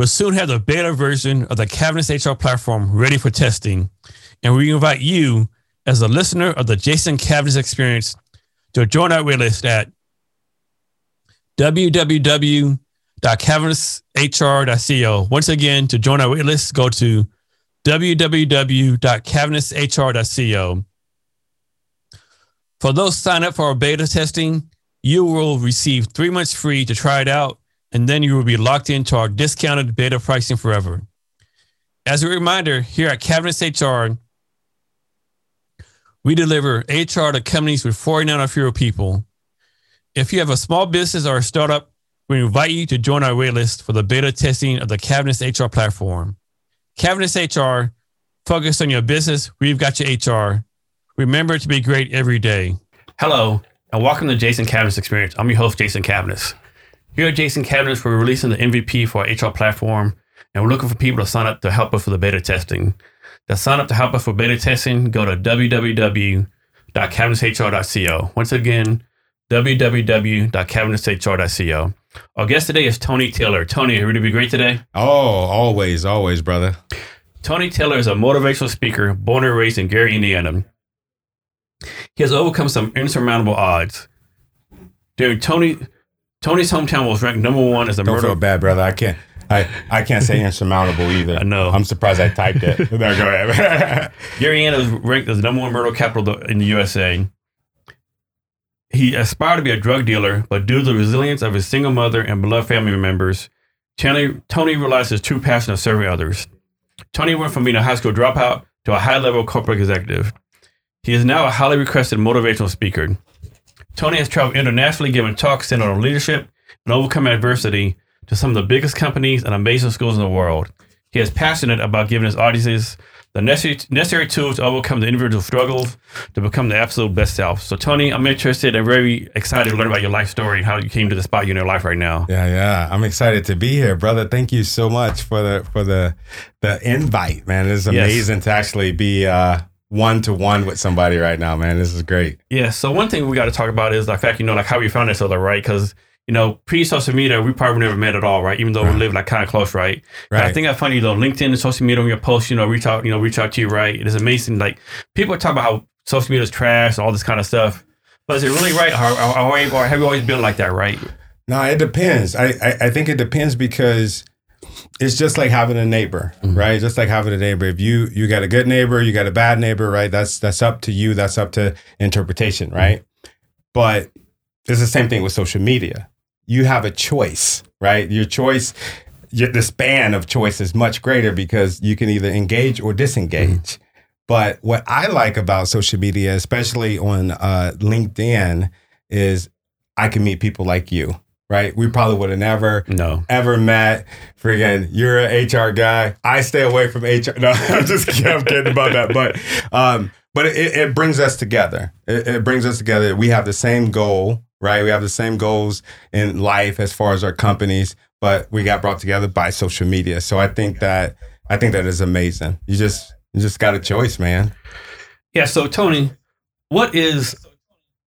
will soon have the beta version of the Cavness HR platform ready for testing. And we invite you, as a listener of the Jason Cavness experience, to join our waitlist at www.cavnesshr.co. Once again, to join our waitlist, go to www.cavnesshr.co. For those sign up for our beta testing, you will receive three months free to try it out, and then you will be locked into our discounted beta pricing forever. As a reminder, here at Cavness HR, we deliver HR to companies with 49 or fewer people. If you have a small business or a startup, we invite you to join our waitlist for the beta testing of the Cavness HR platform. Cavness HR, focus on your business. We've got your HR. Remember to be great every day. Hello, and welcome to Jason Cavness Experience. I'm your host, Jason Cavness. Here at Jason Cavness, we're releasing the MVP for our HR platform, and we're looking for people to sign up to help us for the beta testing. To sign up to help us for beta testing, go to www.cavnesshr.co. Once again, www.cavnesshr.co. Our guest today is Tony Taylor. Tony, are you ready to be great today? Oh, always, always, brother. Tony Taylor is a motivational speaker born and raised in Gary, Indiana. He has overcome some insurmountable odds. During Tony, Tony's hometown was ranked number one as a Don't murder. feel bad, brother. I can't. I, I can't say insurmountable either. I know. I'm surprised I typed it. there, go ahead. Gary, Indiana was ranked as the number one murder capital in the USA. He aspired to be a drug dealer, but due to the resilience of his single mother and beloved family members, Tony, Tony realized his true passion of serving others. Tony went from being a high school dropout to a high level corporate executive. He is now a highly requested motivational speaker. Tony has traveled internationally giving talks centered on leadership and overcoming adversity to some of the biggest companies and amazing schools in the world. He is passionate about giving his audiences the necessary, necessary tools to overcome the individual struggles to become the absolute best self. So, Tony, I'm interested and very excited to learn about your life story and how you came to the spot you're in your life right now. yeah, yeah. I'm excited to be here, brother. Thank you so much for the for the the invite, man. It's amazing to actually be uh one to one with somebody right now, man. This is great. Yeah. So one thing we got to talk about is the fact, you know, like how we found each other, right? Because you know, pre-social media, we probably never met at all, right? Even though we live like kind of close, right? But I think I find you know, LinkedIn and social media on your post, you know, reach out, you know, reach out to you, right? It is amazing. Like people talk about how social media is trash and all this kind of stuff, but is it really right? Or, or, or have you always been like that, right? No, it depends. I, I, I think it depends because it's just like having a neighbor, mm-hmm. right? Just like having a neighbor. If you you got a good neighbor, you got a bad neighbor, right? That's that's up to you. That's up to interpretation, mm-hmm. right? But it's the same thing with social media. You have a choice, right? Your choice, your, the span of choice is much greater because you can either engage or disengage. Mm-hmm. But what I like about social media, especially on uh, LinkedIn, is I can meet people like you, right? We probably would have never No. ever met. Friggin', you're an HR guy. I stay away from HR. No, I'm just kidding. I'm kidding about that. But um, but it, it brings us together. It, it brings us together. We have the same goal, right? We have the same goals in life as far as our companies, but we got brought together by social media. So I think that I think that is amazing. You just you just got a choice, man. Yeah. So Tony, what is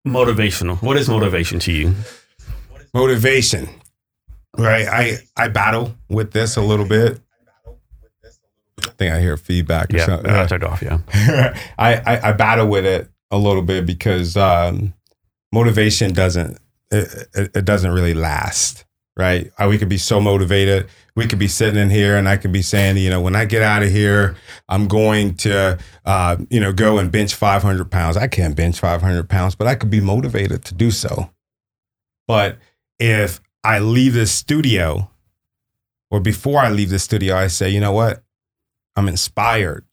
motivational? What is motivation to you? Motivation right i i battle with this a little bit i think i hear feedback or Yeah. something. I turned off. Yeah. I, I i battle with it a little bit because um motivation doesn't it, it, it doesn't really last right Uh, we could be so motivated we could be sitting in here and i could be saying you know when i get out of here i'm going to uh, you know go and bench 500 pounds i can't bench 500 pounds but i could be motivated to do so but if I leave the studio, or before I leave the studio, I say, you know what? I'm inspired.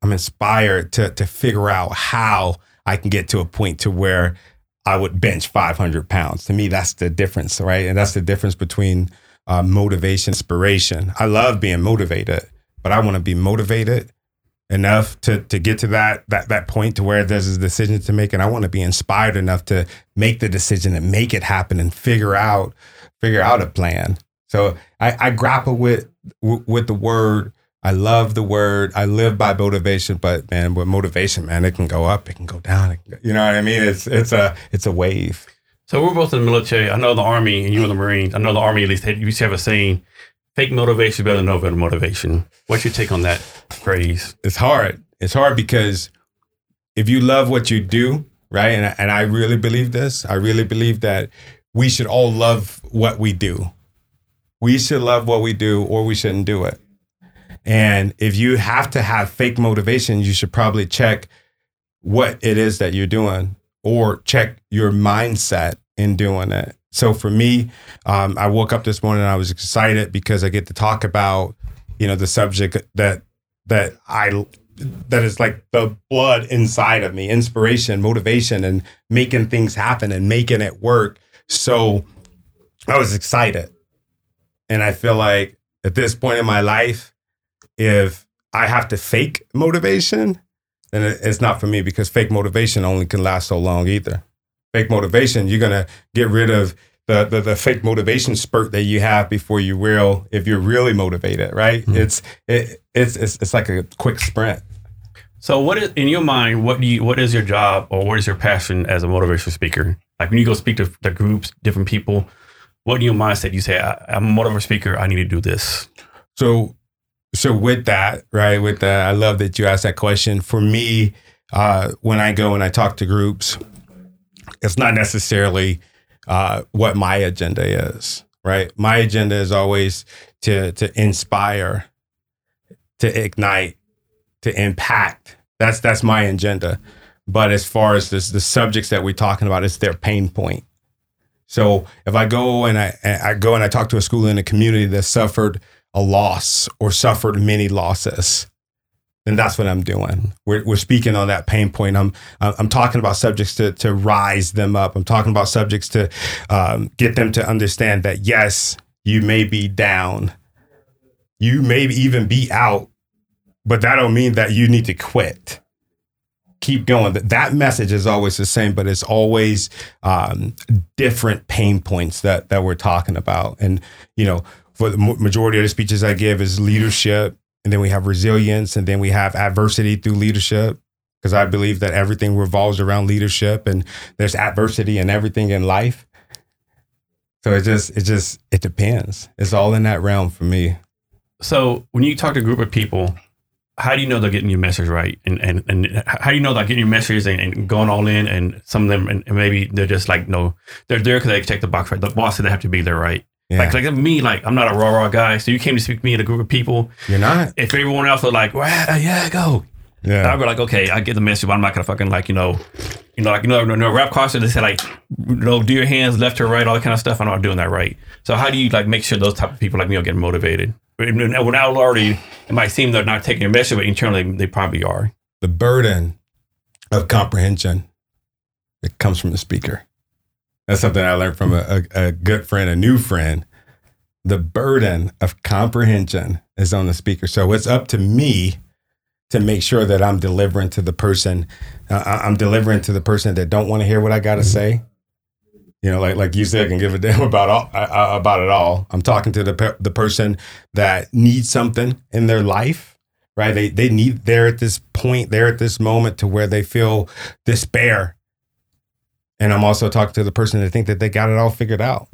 I'm inspired to to figure out how I can get to a point to where I would bench 500 pounds. To me, that's the difference, right? And that's the difference between uh, motivation, inspiration. I love being motivated, but I want to be motivated enough to to get to that that that point to where there's a decision to make, and I want to be inspired enough to make the decision and make it happen and figure out figure out a plan. So I, I grapple with with the word. I love the word. I live by motivation, but man, with motivation, man, it can go up, it can go down. Can, you know what I mean? It's it's a it's a wave. So we're both in the military. I know the army, and you in the Marines. I know the army at least. You used to have a saying: "Fake motivation better than no motivation." What's your take on that phrase? It's hard. It's hard because if you love what you do, right? And and I really believe this. I really believe that we should all love what we do. We should love what we do, or we shouldn't do it. And if you have to have fake motivation, you should probably check what it is that you're doing or check your mindset in doing it. So for me, um, I woke up this morning and I was excited because I get to talk about, you know, the subject that that I that is like the blood inside of me, inspiration, motivation, and making things happen and making it work. So I was excited. And I feel like at this point in my life, if I have to fake motivation, then it's not for me because fake motivation only can last so long either. Fake motivation, you're gonna get rid of the, the, the fake motivation spurt that you have before you will if you're really motivated, right? Mm-hmm. It's it, it's it's it's like a quick sprint. So, what is in your mind? What do you? What is your job, or what is your passion as a motivational speaker? Like when you go speak to the groups, different people, what in your mindset you say? I, I'm a motivational speaker. I need to do this. So so with that, right, with that, I love that you asked that question. For me, uh, when I go and I talk to groups, it's not necessarily uh, what my agenda is, right? My agenda is always to to inspire, to ignite, to impact. That's that's my agenda. But as far as this, the subjects that we're talking about, it's their pain point. So if I go and I, I go and I talk to a school in a community that suffered a loss or suffered many losses, then that's what I'm doing. We're, we're speaking on that pain point. I'm I'm talking about subjects to to rise them up. I'm talking about subjects to um, get them to understand that yes, you may be down, you may even be out, but that don't mean that you need to quit. Keep going. That message is always the same, but it's always um, different pain points that that we're talking about. And you know, for the majority of the speeches I give is leadership, and then we have resilience, and then we have adversity through leadership. Because I believe that everything revolves around leadership, and there's adversity in everything in life. So it just, it just, it depends. It's all in that realm for me. So when you talk to a group of people, how do you know they're getting your message right? And and, and how do you know they're getting your message and, and going all in? And some of them, and maybe they're just like, no, they're there because they check the box right. The boss said they have to be there, right? Yeah. Like, like me, like I'm not a raw raw guy. So you came to speak to me in a group of people. You're not. If everyone else was like, well, yeah, go. Yeah. I'd be like, okay, I get the message, but I'm not gonna fucking like, you know, you know, like you know, no, no rap concert. They say like, you know, do your hands left to right, all that kind of stuff. I'm not doing that right. So how do you like make sure those type of people like me are getting motivated? When already, it might seem they're not taking your message, but internally they probably are. The burden of comprehension that comes from the speaker. That's something I learned from a, a, a good friend, a new friend. The burden of comprehension is on the speaker. So it's up to me to make sure that I'm delivering to the person. Uh, I'm delivering to the person that don't want to hear what I got to mm-hmm. say. You know, like like you said, I can give a damn about all uh, uh, about it all. I'm talking to the pe- the person that needs something in their life, right? They they need they're at this point, they're at this moment to where they feel despair and I'm also talking to the person that think that they got it all figured out.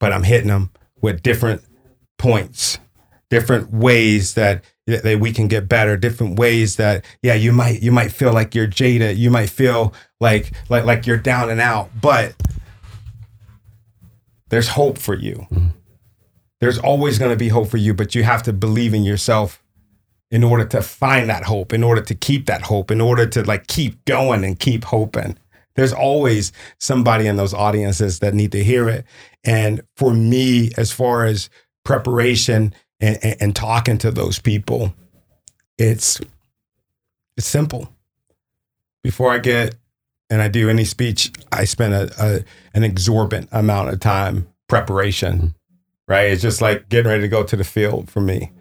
But I'm hitting them with different points, different ways that that we can get better, different ways that yeah, you might you might feel like you're jaded, you might feel like like like you're down and out, but there's hope for you. There's always going to be hope for you, but you have to believe in yourself in order to find that hope, in order to keep that hope, in order to like keep going and keep hoping. There's always somebody in those audiences that need to hear it. And for me, as far as preparation and, and, and talking to those people, it's it's simple. Before I get and I do any speech, I spend a, a an exorbitant amount of time preparation. right? It's just like getting ready to go to the field for me.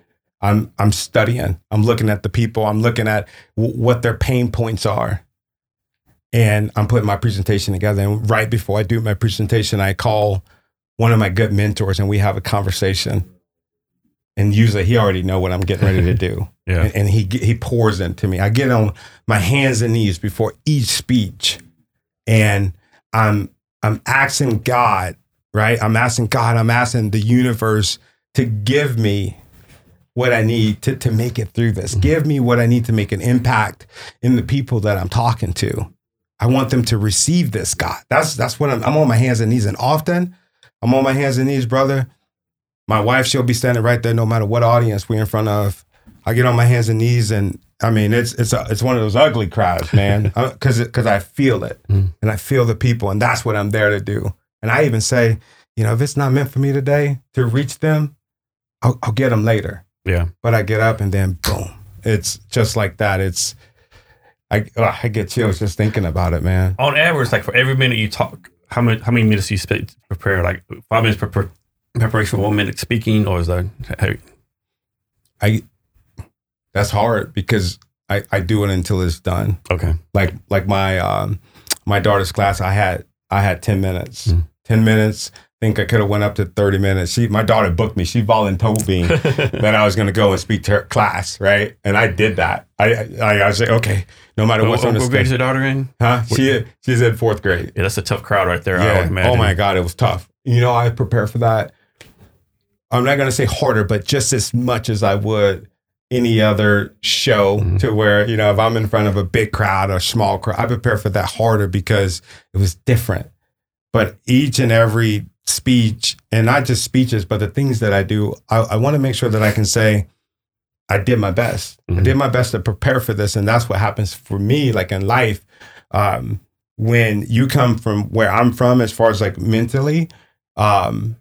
I'm I'm studying. I'm looking at the people. I'm looking at w- what their pain points are, and I'm putting my presentation together. And right before I do my presentation, I call one of my good mentors, and we have a conversation. And usually, he already know what I'm getting ready to do, Yeah. and, and he he pours into me. I get on my hands and knees before each speech, and I'm I'm asking God, right? I'm asking God. I'm asking the universe to give me what I need to, to make it through this. Mm-hmm. Give me what I need to make an impact in the people that I'm talking to. I want them to receive this, God. That's that's what I'm, I'm on my hands and knees. And often I'm on my hands and knees, brother. My wife, she'll be standing right there no matter what audience we're in front of. I get on my hands and knees and I mean it's it's a, it's one of those ugly crowds, man. Cause because I feel it Mm. and I feel the people, and that's what I'm there to do. And I even say, you know, if it's not meant for me today to reach them, I'll, I'll get them later Yeah. but I get up and then boom, it's just like that. It's I ugh, I get chills just thinking about it, man. On average, like for every minute you talk, how many how many minutes do you spend to prepare? Like five minutes per, preparation, one minute speaking, or is that? how- I that's hard because I I do it until it's done. Okay. Like like my um my daughter's class, I had I had ten minutes. Mm. Ten minutes. Think I could have went up to thirty minutes. She my daughter booked me. She volunteered me that I was going to go and speak to her class, right? And I did that. I I, I was like, okay, no matter what's on what the what grade is your daughter in? huh? She she's in fourth grade. Yeah, that's a tough crowd right there. Yeah. Oh my God, it was tough. You know, I prepare for that. I'm not going to say harder, but just as much as I would any other show Mhm. to where, you know, if I'm in front of a big crowd or small crowd, I prepare for that harder because it was different. But each and every speech, and not just speeches, but the things that I do, I, I want to make sure that I can say, I did my best. I Mhm. did my best to prepare for this. And that's what happens for me, like in life. Um, when you come from where I'm from, as far as like mentally, um,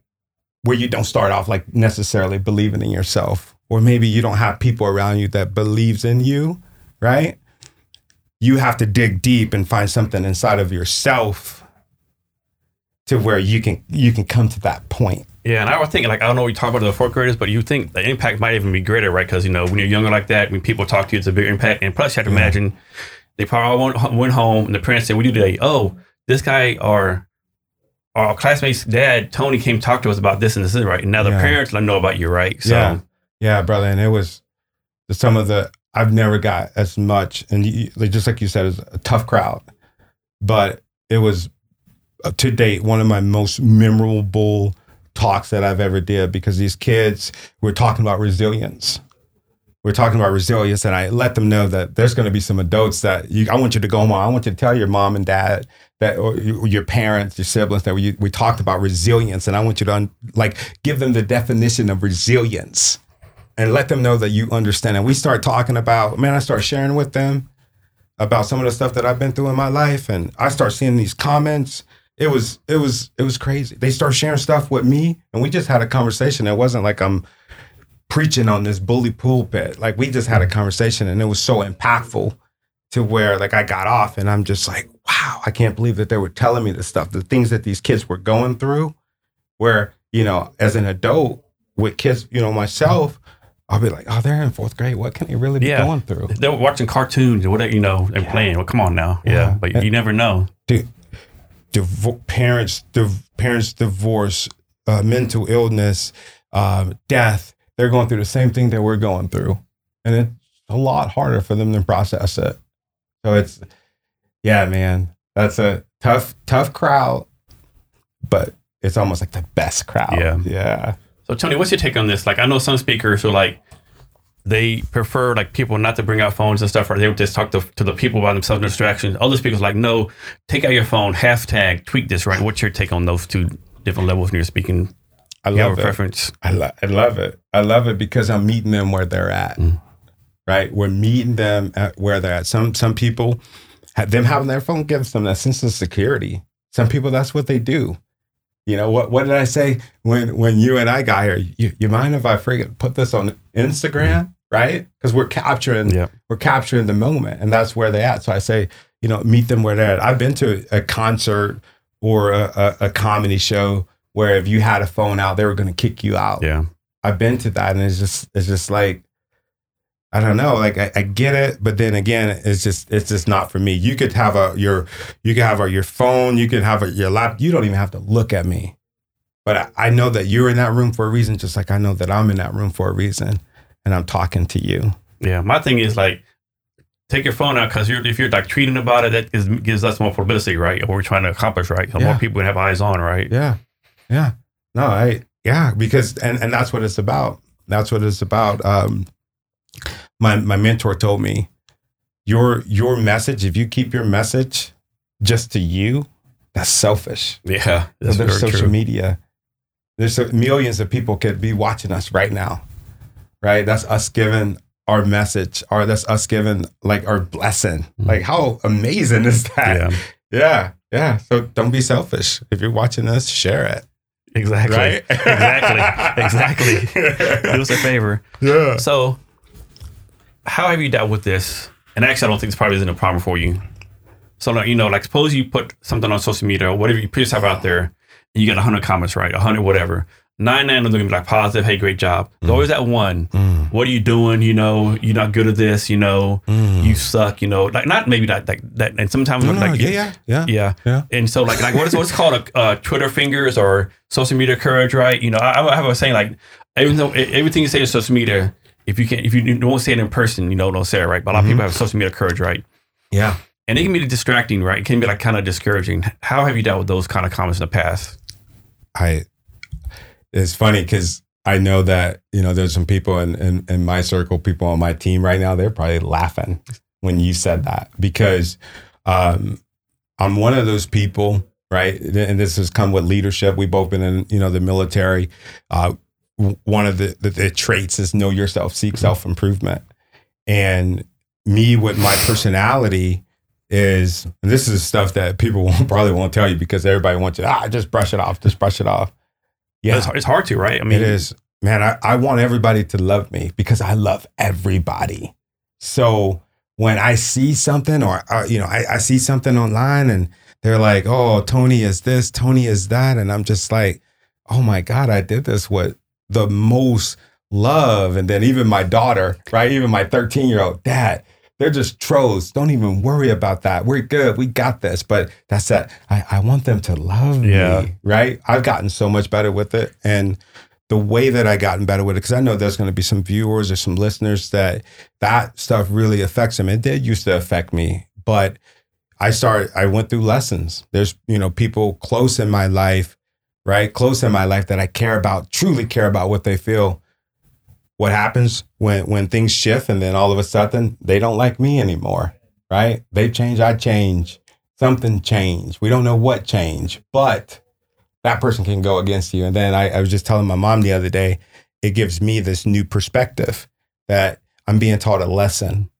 where you don't start off like necessarily believing in yourself, or maybe you don't have people around you that believes in you, right? You have to dig deep and find something inside of yourself to where you can you can come to that point. Yeah, and I was thinking, like, I don't know what you talk about the fourth graders, but you think the impact might even be greater, right? Because, you know, when you're younger like that, when people talk to you, it's a bigger impact. And plus, you have to Yeah. imagine they probably all went, went home and the parents said, What do you do today? Oh, this guy or our classmate's dad, Tony, came talk to us about this and this is right. And now the Yeah. parents let know about you, right? So, Yeah. Yeah, brother, and it was some of the I've never got as much, and you, just like you said, it's a tough crowd, but it was uh, to date one of my most memorable talks that I've ever did because these kids were talking about resilience. We're talking about resilience, and I let them know that there's going to be some adults that you. I want you to go home. I want you to tell your mom and dad that, or your parents, your siblings, that we we talked about resilience, and I want you to un, like give them the definition of resilience and let them know that you understand. And we start talking about, man, I start sharing with them about some of the stuff that I've been through in my life. And I start seeing these comments. It was, it was, it was crazy. They start sharing stuff with me. And we just had a conversation. It wasn't like I'm preaching on this bully pulpit. Like we just had a conversation and it was so impactful to where like I got off and I'm just like, wow, I can't believe that they were telling me this stuff, the things that these kids were going through. Where, you know, as an adult with kids, you know, myself, I'll be like, oh, they're in fourth grade. What can they really be Yeah. going through? they were watching cartoons or whatever, you know, and Yeah. playing. Well, come on now. Yeah. Yeah. But you never know. Divo- parents, div- parents divorce, uh, mental illness, um, death. They're going through the same thing that we're going through, and it's a lot harder for them to process it. So it's, yeah, man, that's a tough, tough crowd, but it's almost like the best crowd. Yeah. yeah, So Tony, what's your take on this? Like, I know some speakers are like they prefer like people not to bring out phones and stuff, or they would just talk to, to the people by themselves, no distractions. Other speakers like, no, take out your phone, hashtag, tweak this, right? What's your take on those two different levels when you're speaking? I You have love a it. preference? I, lo- I love it. I love it because I'm meeting them where they're at. Mm. Right, we're meeting them at where they're at. Some some people, them having their phone gives them that sense of security. Some people, that's what they do. You know what? What did I say when when you and I got here? You, you mind if I freaking put this on Instagram? Right, because we're capturing Yeah. we're capturing the moment, and that's where they're at. So I say, you know, meet them where they're at. I've been to a concert or a, a, a comedy show where if you had a phone out, they were going to kick you out. Yeah. I've been to that, and it's just it's just like I don't know. Like I, I get it, but then again, it's just it's just not for me. You could have a your you could have a, your phone, you could have a, your lap. You don't even have to look at me, but I, I know that you're in that room for a reason, just like I know that I'm in that room for a reason, and I'm talking to you. Yeah. My thing is like, take your phone out because you're, if you're like tweeting about it, that is, gives us more publicity, right? What we're trying to accomplish, right? So Yeah. more people can have eyes on, right? Yeah, yeah. No, I yeah because and and that's what it's about. That's what it's about. Um, my my mentor told me your your message. If you keep your message just to you, that's selfish. Yeah. That's so there's social true. media. There's so- millions of people could be watching us right now, right? That's us giving our message, or that's us giving like our blessing. Mhm. Like how amazing is that? Yeah. yeah, yeah. So don't be selfish. If you're watching us, share it. Exactly. Right? exactly. Exactly. Do us a favor. Yeah. So, how have you dealt with this? And actually, I don't think this probably isn't a problem for you. So, you know, like suppose you put something on social media or whatever, you put yourself out there, and you get 100 comments, right? 100, whatever. Nine, nine of them are gonna be like positive, hey, great job. There's always that one. Mm. What are you doing? You know, you're not good at this. You know, Mm. you suck. You know, like not maybe not like that. And sometimes No, no, like yeah, yeah, yeah. yeah. Yeah. And so like like what is what's called a uh, Twitter fingers or social media courage, right? You know, I, I have a saying like even though e- everything you say on social media, if you can if you don't say it in person, you know, don't say it right. But a lot of people have social media courage, right? Yeah. And it can be distracting, right? It can be like kind of discouraging. How have you dealt with those kind of comments in the past? I it's funny because I know that, you know, there's some people in, in, in my circle, people on my team right now, they're probably laughing when you said that because um, I'm one of those people, right? And this has come with leadership. We've both been in, you know, the military. Uh, one of the, the, the traits is know yourself, seek self improvement. And me with my personality is, this is stuff that people won't, probably won't tell you because everybody wants you, ah, just brush it off, just brush it off. Yeah, it's, hard- it's hard to, right? I mean, it is. Man, I, I want everybody to love me because I love everybody. So when I see something or, uh, you know, I, I see something online and they're like, oh, Tony is this, Tony is that. And I'm just like, oh my God, I did this with the most love. And then even my daughter, right? Even my 13 year old dad, they're just trolls. Don't even worry about that. We're good. We got this. But that's that. I, I want them to love Yeah. me, right? I've gotten so much better with it. And the way that I gotten better with it, because I know there's going to be some viewers or some listeners that that stuff really affects them. It did used to affect me, but I started, I went through lessons. There's, you know, people close in my life, right? Close in my life that I care about, truly care about what they feel. What happens when when things shift and then all of a sudden they don't like me anymore, right? They change, I change. Something changed. We don't know what changed, but that person can go against you. And then I, I was just telling my mom the other day, it gives me this new perspective that I'm being taught a lesson,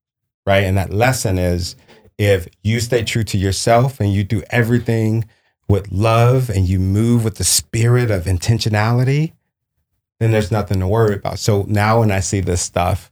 right? And that lesson is if you stay true to yourself and you do everything with love and you move with the spirit of intentionality, then there's nothing to worry about. So now when I see this stuff,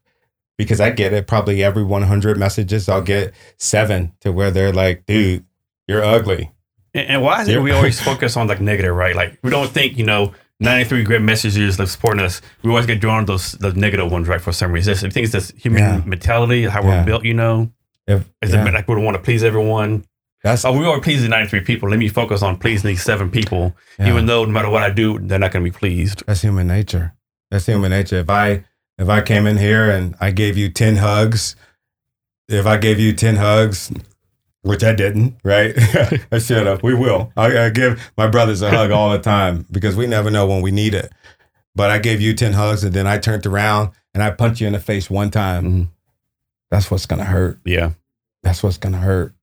because I get it, probably every 100 messages, I'll get seven to where they're like, dude, you're ugly. And, and why is it we always focus on like negative, right? Like we don't think, you know, 93 great messages like supporting us. We always get drawn to those the negative ones, right? For some reason. I think it's this human Yeah. mentality, how we're Yeah. built, you know. If, Is yeah, it like we don't want to please everyone? That's Oh, we already please the 93 people. Let me focus on pleasing these seven people, yeah. even though no matter what I do, they're not going to be pleased. That's human nature. That's human nature. If I if I came in here and I gave you ten hugs, if I gave you ten hugs, which I didn't, right? I should have. We will. I, I give my brothers a hug all the time because we never know when we need it. But I gave you ten hugs and then I turned around and I punched you in the face one time. Mhm. That's what's gonna hurt. Yeah, That's what's gonna hurt.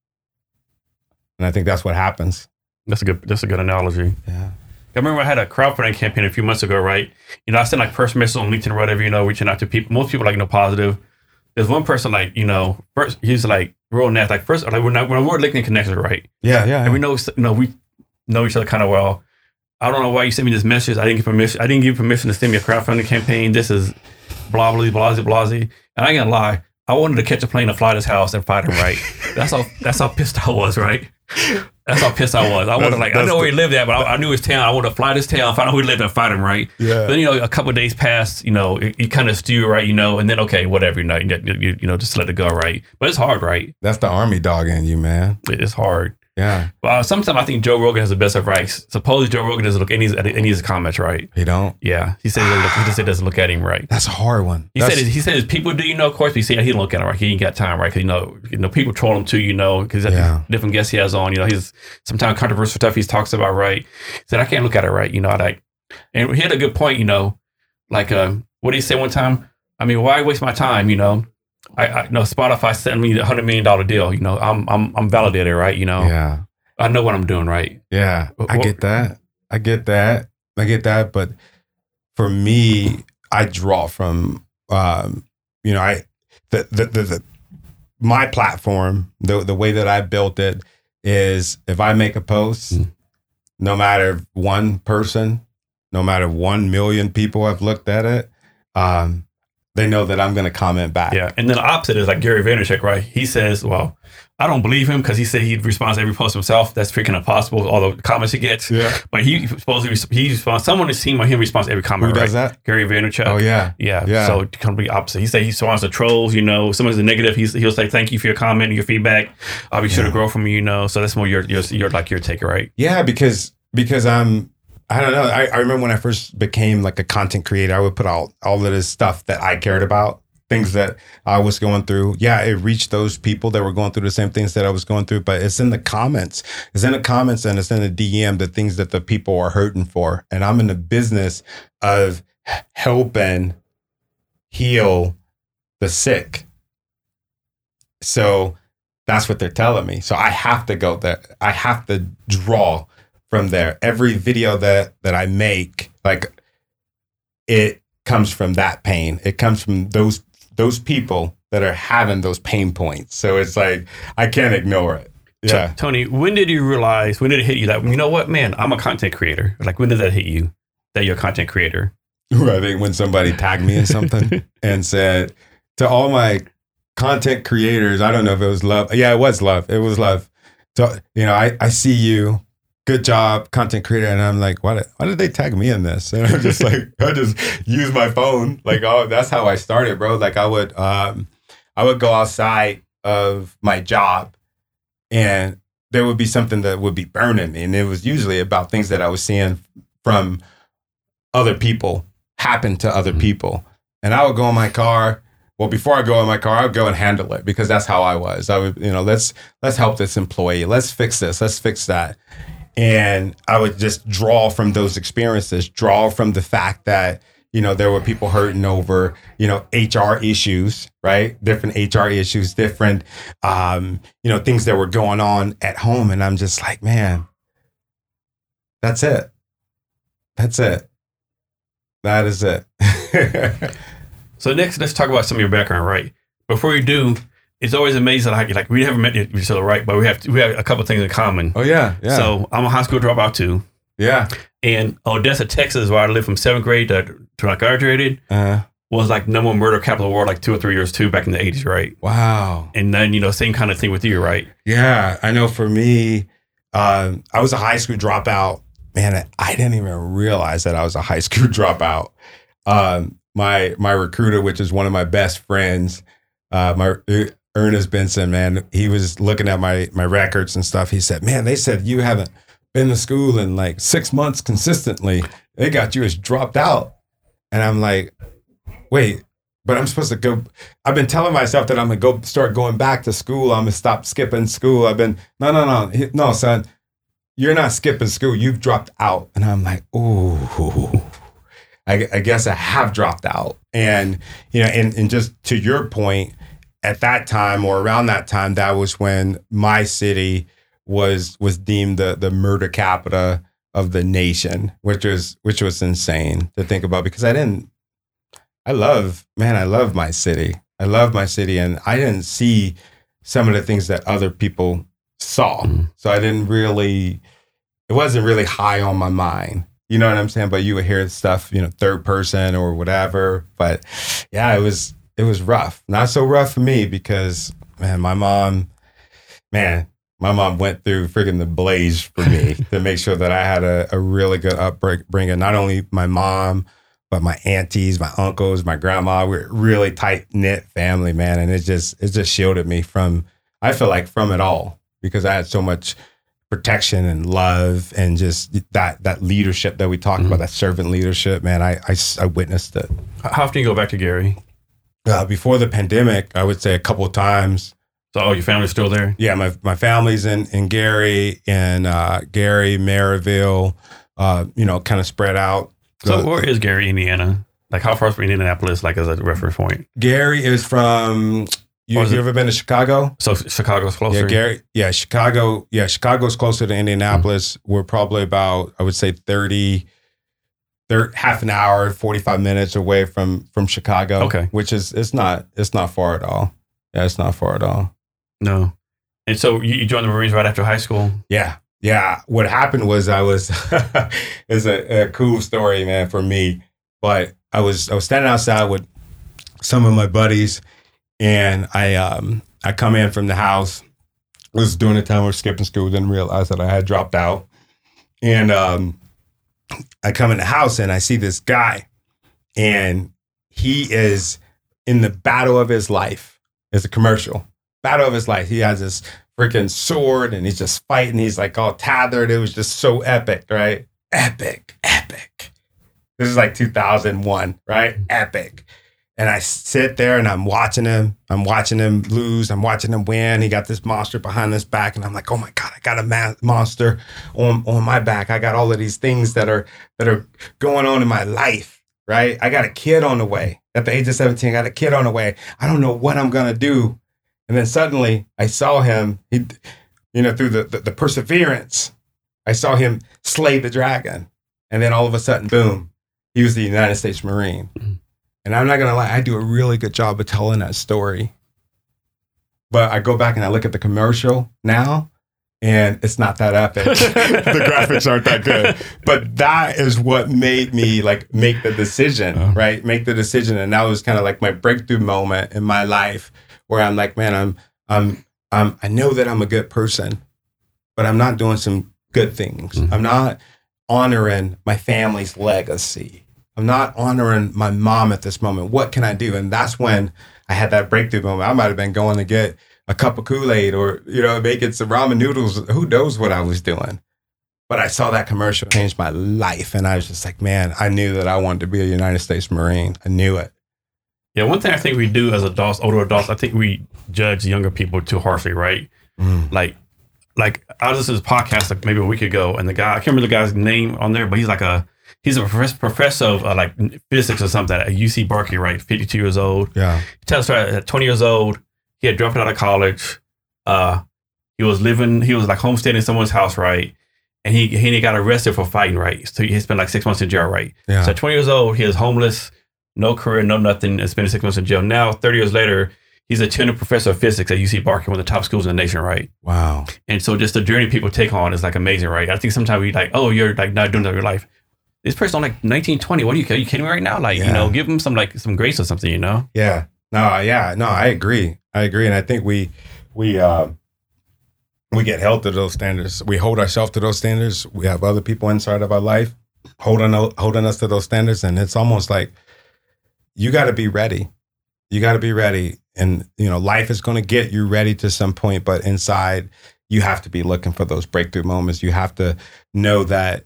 And I think that's what happens. that's a good. That's a good analogy. Yeah. I remember I had a crowdfunding campaign a few months ago, right? You know, I sent like personal messages on LinkedIn or whatever, you know, reaching out to people. Most people like, you know, positive. There's one person like, you know, first he's like real nasty. Like first, like we're when we're LinkedIn connected, right? Yeah. Yeah. And we know, you know, we know each other kind of well. I don't know why you sent me this message. I didn't give permission. I didn't give you permission to send me a crowdfunding campaign. This is blah blah blah blah blah. And I ain't gonna lie. I wanted to catch a plane and fly to his house and fight him right. that's how that's how pissed I was, right? That's how pissed I was. I wanted like I know where he lived at, but I, I knew his town. I wanted to fly to his town, find out who he lived and fight him right. Yeah. Then you know a couple of days passed, you know, it, you kind of stew right, you know, and then okay, whatever, you know, you, you, you know, just let it go, right? But it's hard, right? That's the army dog in you, man. It's hard. Yeah. Uh, sometimes I think Joe Rogan has the best advice. Supposedly Joe Rogan doesn't look any of any of his comments right. He don't. Yeah, he said he, look, he just said doesn't look at him right. That's a hard one. He That's- said he said his people do you know of course, but he said he don't look at him right. He ain't got time right because you know you know people troll him too. You know because Yeah. different guests he has on. You know he's sometimes controversial stuff he talks about right. He said I can't look at it right. You know I like, and he had a good point. You know, like uh, what did he say one time? I mean, why waste my time? You know, I, I you know Spotify sent me a hundred million dollar deal. You know, I'm I'm I'm validated, right? You know, Yeah. I know what I'm doing, right? Yeah, Wh- I get that. I get that. I get that. But for me, I draw from, um, you know, I the the the, the my platform, the the way that I built it is if I make a post, Mm. no matter one person, no matter one million people have looked at it, um, they know that I'm going to comment back. Yeah, and then the opposite is like Gary Vaynerchuk, right? He says, "Well, I don't believe him because he said he responds to every post himself. That's freaking impossible. All the comments he gets, Yeah. but he supposedly he responds. Someone has seen him responds to every comment. Who does right? that? Gary Vaynerchuk. Oh yeah. Yeah, Yeah. So completely opposite. He said he responds to trolls. You know, someone's a negative. He's, he'll say thank you for your comment and your feedback. I'll be sure to grow from you. You know, so that's more your your, your like your take, right? Yeah, because because I'm I don't know. I, I remember when I first became like a content creator, I would put all all of this stuff that I cared about, things that I was going through. Yeah, it reached those people that were going through the same things that I was going through, but it's in the comments. It's in the comments and it's in the DM, the things that the people are hurting for. And I'm in the business of helping heal the sick. So that's what they're telling me. So I have to go there. I have to draw from there. Every video that that I make, like it comes from that pain. It comes from those those people that are having those pain points. So it's like I can't ignore it. Yeah. Tony, when did you realize? When did it hit you that you know what, man? I'm a content creator. Like when did that hit you? That you're a content creator. I think when somebody tagged me in something and said to all my content creators, I don't know if it was love. Yeah, it was love. It was love. So, you know, I, I see you. Good job, content creator. And I'm like, why did, why did they tag me in this? And I'm just like, I just use my phone. Like, oh, that's how I started, bro. Like I would, um, I would go outside of my job and there would be something that would be burning me. And it was usually about things that I was seeing from other people happen to other Mhm. people. And I would go in my car. Well, before I go in my car, I would go and handle it because that's how I was. I would, you know, let's let's help this employee. Let's fix this. Let's fix that. And I would just draw from those experiences, draw from the fact that, you know, there were people hurting over, you know, HR issues, right? Different HR issues, different um, you know, things that were going on at home. And I'm just like, man, that's it. That's it. That is it. So next, let's talk about some of your background, right? Before you do, it's always amazing how like we haven't met each other, right? But we have we have a couple things in common. oh yeah, yeah. So I'm a high school dropout too, yeah. and Odessa, Texas, where I lived from seventh grade to, to I graduated, Uh, was like number one murder capital of the world, like two or three years too, back in the '80s, right? wow. And then you know, same kind of thing with you, right? Yeah, I know. For me, um, I was a high school dropout. Man, I, didn't even realize that I was a high school dropout. Um, my my recruiter, which is one of my best friends, uh, my uh, Ernest Benson, man, he was looking at my my records and stuff. He said, "Man, they said you haven't been to school in like six months consistently. They got you as dropped out." And I'm like, "Wait." But I'm supposed to go. I've been telling myself that I'm gonna go start going back to school. I'm gonna stop skipping school. I've been no, no, no, no, son. You're not skipping school. You've dropped out. And I'm like, ooh. I, I guess I have dropped out. And you know, and and just to your point, at that time or around that time, that was when my city was was deemed the the murder capita of the nation, which was which was insane to think about because I didn't I love, man, I love my city. I love my city and I didn't see some of the things that other people saw. Mhm. So I didn't really it wasn't really high on my mind. You know what I'm saying? But you would hear stuff, you know, third person or whatever. But yeah, it was it was rough. Not so rough for me because man, my mom, man, my mom went through freaking the blaze for me to make sure that I had a, a really good upbringing. Not only my mom, but my aunties, my uncles, my grandma. We're really tight knit family, man, and it just it just shielded me from. I feel like from it all because I had so much protection and love and just that that leadership that we talked Mm-hmm. about, that servant leadership. Man, I I witnessed it. How often you go back to Gary? Uh, before the pandemic, I would say a couple of times. So, oh, your family's still there? Yeah, my my family's in in Gary in uh, Gary, Merrillville, uh, you know, kind of spread out. So, Uh, where is Gary, Indiana? Like, how far from Indianapolis, like, as a reference point? Gary is from. You, you ever been to Chicago? So, Chicago's closer? Yeah, Gary. Yeah, Chicago. Yeah, Chicago's closer to Indianapolis. We're probably about, I would say, 30, thir half an hour, forty five minutes away from from Chicago. Okay. which is it's not it's not far at all. Yeah, it's not far at all. No. And so, you, you joined the Marines right after high school? Yeah, yeah. What happened was I was it's a, a cool story, man, for me. But I was I was standing outside with some of my buddies, and I um I come in from the house. It was during the time we were skipping school. Didn't realize that I had dropped out, and um I come in the house and I see this guy, and he is in the battle of his life. It's a commercial battle of his life. He has this freaking sword and he's just fighting. He's like all tethered. It was just so epic, right? Epic, epic. This is like 2001, right? Epic. And I sit there and I'm watching him. I'm watching him lose. I'm watching him win. He got this monster behind his back, and I'm like, oh my god, I got a ma- monster on on my back. I got all of these things that are that are going on in my life, right? I got a kid on the way. At the age of 17, I got a kid on the way. I don't know what I'm gonna do. And then suddenly I saw him, he, you know, through the, the, the perseverance, I saw him slay the dragon. And then all of a sudden, boom, he was the United States Marine. Mhm. And I'm not going to lie, I do a really good job of telling that story. But I go back and I look at the commercial now, and it's not that epic. the graphics aren't that good. But that is what made me like make the decision, Uh-huh. right? Make the decision. And that was kind of like my breakthrough moment in my life where I'm like, man, I'm I'm I'm I know that I'm a good person, but I'm not doing some good things. Mhm. I'm not honoring my family's legacy. I'm not honoring my mom at this moment. What can I do? And that's when I had that breakthrough moment. I might have been going to get a cup of Kool-Aid or, you know, making some ramen noodles. Who knows what I was doing? But I saw that commercial change my life. And I was just like, man, I knew that I wanted to be a United States Marine. I knew it. Yeah, one thing I think we do as adults, older adults, I think we judge younger people too harshly, right? Mm. Like, like I was listening to this podcast like maybe a week ago, and the guy I can't remember the guy's name on there, but he's like a he's a professor, professor of uh, like physics or something at UC Berkeley, right? Fifty two years old. Yeah. He tells us at twenty years old, he had dropped out of college. Uh, he was living, he was like homesteading in someone's house, right? And he he got arrested for fighting, right? So he spent like six months in jail, right? Yeah. So at 20 years old, he is homeless, no career, no nothing, and spending six months in jail. Now, 30 years later, he's a tenured professor of physics at UC Berkeley, one of the top schools in the nation, right? wow. And so just the journey people take on is like amazing, right? I think sometimes we like, oh, you're like not doing that in your life. This person on like 1920. What are you, are you kidding me right now? Like, you know, give them some like some grace or something, you know? Yeah. No, yeah. No, I agree. I agree. And I think we we uh we get held to those standards. We hold ourselves to those standards. We have other people inside of our life holding holding us to those standards. And it's almost like you gotta be ready. You gotta be ready. And you know, life is gonna get you ready to some point, but inside you have to be looking for those breakthrough moments. You have to know that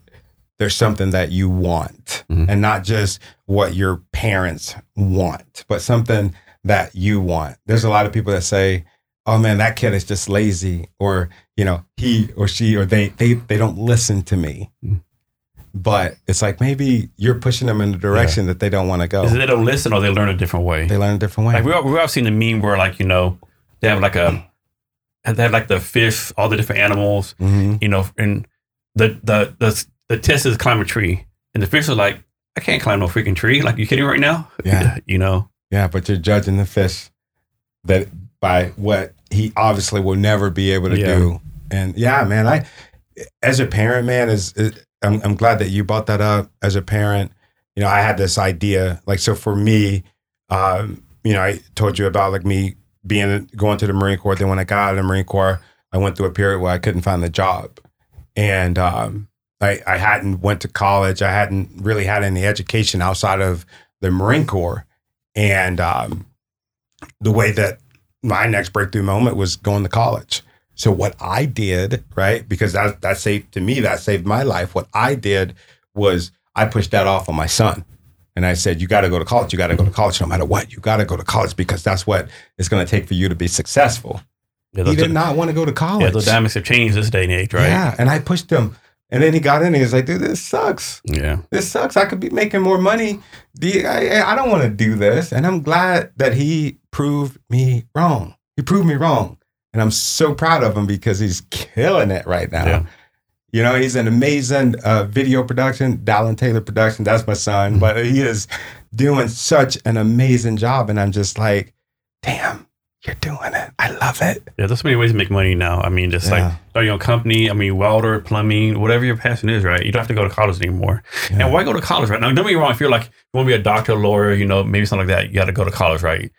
there's something that you want Mhm. and not just what your parents want, but something that you want. There's a lot of people that say, "Oh man, that kid is just lazy," or you know, he or she or they they they don't listen to me. Mm. But it's like maybe you're pushing them in the direction that they don't want to go. Is it they don't listen or they learn a different way? They learn a different way. Like we all, we all seen the meme where like, you know, they have like a, they have like the fish, all the different animals, Mhm. you know, and the the the the test is climb a tree, and the fish are like, I can't climb no freaking tree. Like, you kidding right now? Yeah. you know. Yeah, but you're judging the fish that by what he obviously will never be able to Yeah. do. And yeah, man, I as a parent, man, is, is I'm, I'm glad that you brought that up. As a parent, you know, I had this idea. Like, so for me, um, you know, I told you about like me being going to the Marine Corps. Then when I got out of the Marine Corps, I went through a period where I couldn't find a job, and um, I, I hadn't went to college. I hadn't really had any education outside of the Marine Corps, and um, the way that my next breakthrough moment was going to college. So what I did, right, because that that saved to me, that saved my life. What I did was I pushed that off on my son. And I said, you got to go to college. You got to go to college no matter what. You got to go to college because that's what it's going to take for you to be successful. Yeah, He did not want to go to yeah, college. those dynamics have changed this day and age, right? Yeah. And I pushed him. And then he got in and he was like, dude, this sucks. Yeah. This sucks. I could be making more money. I, I don't want to do this. And I'm glad that he proved me wrong. He proved me wrong. And I'm so proud of him because he's killing it right now. Yeah. You know, he's an amazing uh, video production, Dallin Taylor production. That's my son, but he is doing such an amazing job. And I'm just like, damn, you're doing it. I love it. Yeah, there's so many ways to make money now. I mean, just Yeah. like start your own company. I mean, welder, plumbing, whatever your passion is, right? You don't have to go to college anymore. Yeah. And why go to college, right? Now, don't get me wrong. If you're like, you want to be a doctor, lawyer, you know, maybe something like that, you got to go to college, right?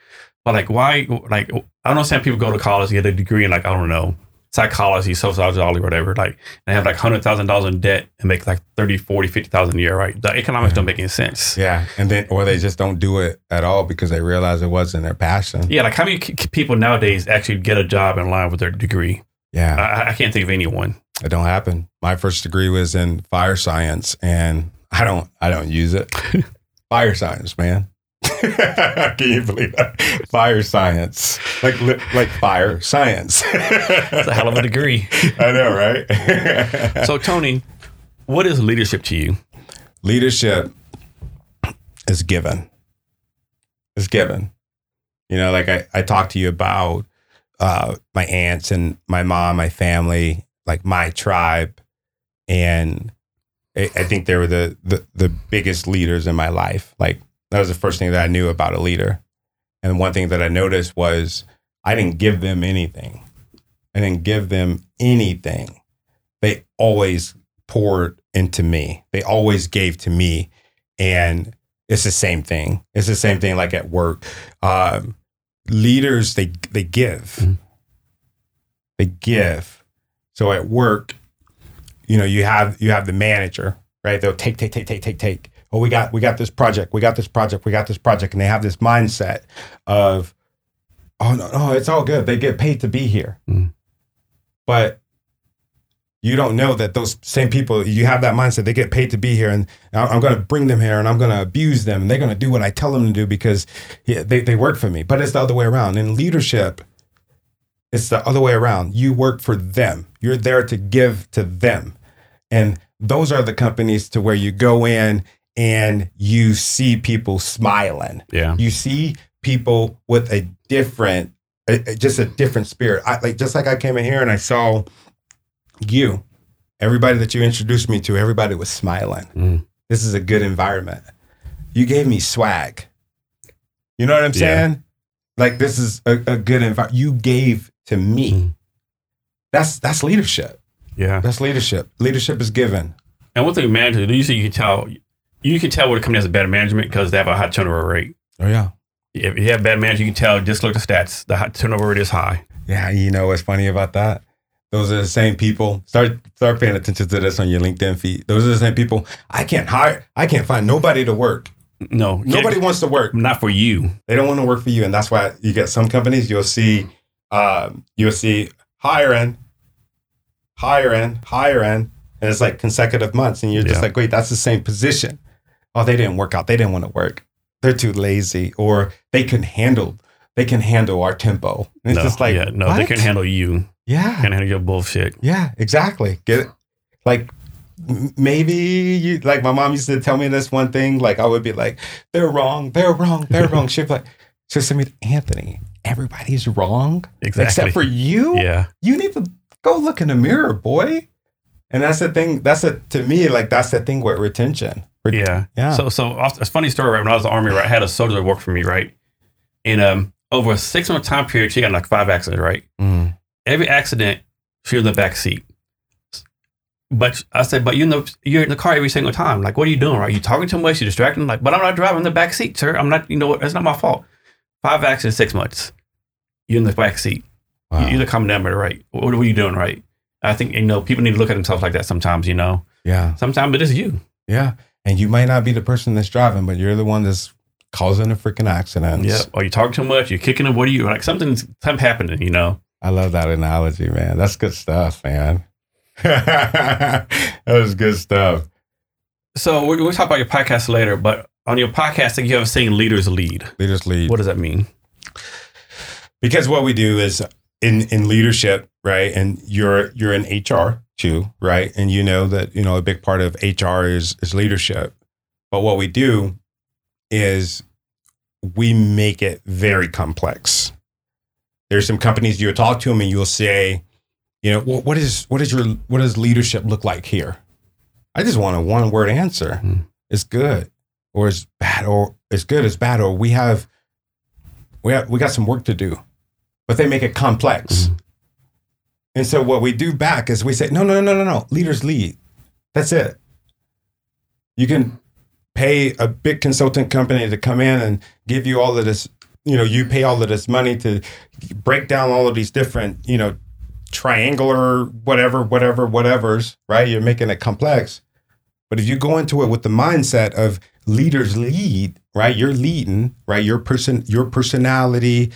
But like, why, like, I don't understand people go to college, get a degree and like, I don't know, psychology, sociology, whatever, like, and have like $100,000 in debt and make like 30, 40, 50,000 a year, right? The economics don't make any sense. Yeah. And then, or they just don't do it at all because they realize it wasn't their passion. Yeah, like how many people nowadays actually get a job in line with their degree? Yeah. I, I can't think of anyone. It don't happen. My first degree was in fire science, and I don't I don't use it. fire science, man. Can you believe that? Fire science, like li- like fire science. It's a hell of a degree. I know, right? So, Tony, what is leadership to you? leadership is given. It's given. You know, like I, I talked to you about uh, my aunts and my mom, my family, like my tribe. And I, I think they were the, the the biggest leaders in my life. Like that was the first thing that I knew about a leader. And one thing that I noticed was I didn't give them anything. I didn't give them anything. They always poured into me. They always gave to me. And it's the same thing. It's the same thing like at work. Um, leaders, they they give. Mhm. They give. So at work, you know, you have you have the manager, right? They'll take, take, take, take, take, take. Oh, we got we got this project, we got this project, we got this project. And they have this mindset of, oh no, no, it's all good. They get paid to be here. Mhm. But you don't know that those same people you have that mindset they get paid to be here and i'm going to bring them here and i'm going to abuse them and they're going to do what i tell them to do because they, they work for me but it's the other way around in leadership it's the other way around you work for them you're there to give to them and those are the companies to where you go in and you see people smiling Yeah. you see people with a different a- a- just a different spirit I, like just like i came in here and i saw you everybody that you introduced me to everybody was smiling Mm. this is a good environment you gave me swag you know what i'm Yeah. saying like this is a, a good environment you gave to me Mm. that's that's leadership Yeah. that's leadership leadership is given And one thing you usually you can tell, you can tell where the company has a bad management because they have a high turnover rate. oh yeah If you have bad management, you can tell, just look at the stats, the high turnover rate is high. Yeah, you know what's funny about that? Those are the same people. Start start paying attention to this on your LinkedIn feed. Those are the same people. I can't hire. I can't find nobody to work. No. Nobody wants to work. Not for you. They don't want to work for you, and that's why you get some companies. You'll see, um, you'll see higher end, higher hiring, hiring, hiring, and it's like consecutive months, and you're just like, wait, that's the same position. Oh, they didn't work out. They didn't want to work. They're too lazy, or they can handle. They can handle our tempo. And it's no, just like, yeah, no, they can handle you. Yeah, Can't handle your bullshit. Yeah, exactly. Get it? Like maybe you like my mom used to tell me this one thing. Like I would be like, "They're wrong. They're wrong. They're wrong." She'd be like, "She'd say to me, Anthony, everybody's wrong Exactly. except for you. Yeah. You need to go look in the mirror, boy." And that's the thing. That's a to me like that's the thing with retention. Ret- Yeah. Yeah. So, so a funny story, right? When I was in the army, right, I had a soldier that worked for me, right? And um, over a six month time period, she got like five accidents, right? Mm. Every accident, she was in the back seat. But I said, but you know, you're in the car every single time. Like, what are you doing? Right? You talking too much? You distracting? Like, but I'm not driving in the back seat, sir. I'm not. You know what? That's not my fault. five accidents, six months. You're in the back seat. Wow. You're the common denominator, right? What are you doing right? I think you know people need to look at themselves like that sometimes. You know, yeah. sometimes it is you. Yeah. And you might not be the person that's driving, but you're the one that's causing the freaking accidents. Yeah. Or you talk too much. You're kicking them. What are you like? Something's something happening. You know. I love that analogy, man. That's good stuff, man. that was good stuff. So we're, we'll talk about your podcast later, but on your podcast, I you have a saying "leaders lead." Leaders lead. What does that mean? because what we do is in in leadership right and you're you're in hr too right? And you know that you know a big part of hr is is leadership. But what we do is we make it very complex. There's some companies you'll talk to them and you'll say you know what, what is what is your what does leadership look like here? I just want a one word answer. Hmm. it's good or it's bad or it's good it's bad or we have we have we got some work to do. But they make it complex. And so what we do back is we say, no, no, no, no, no. Leaders lead. That's it. You can pay a big consultant company to come in and give you all of this, you know, you pay all of this money to break down all of these different, you know, triangular, whatever, whatever, whatever's, right? You're making it complex. But if you go into it with the mindset of leaders lead, right? You're leading, right? Your person, your personality,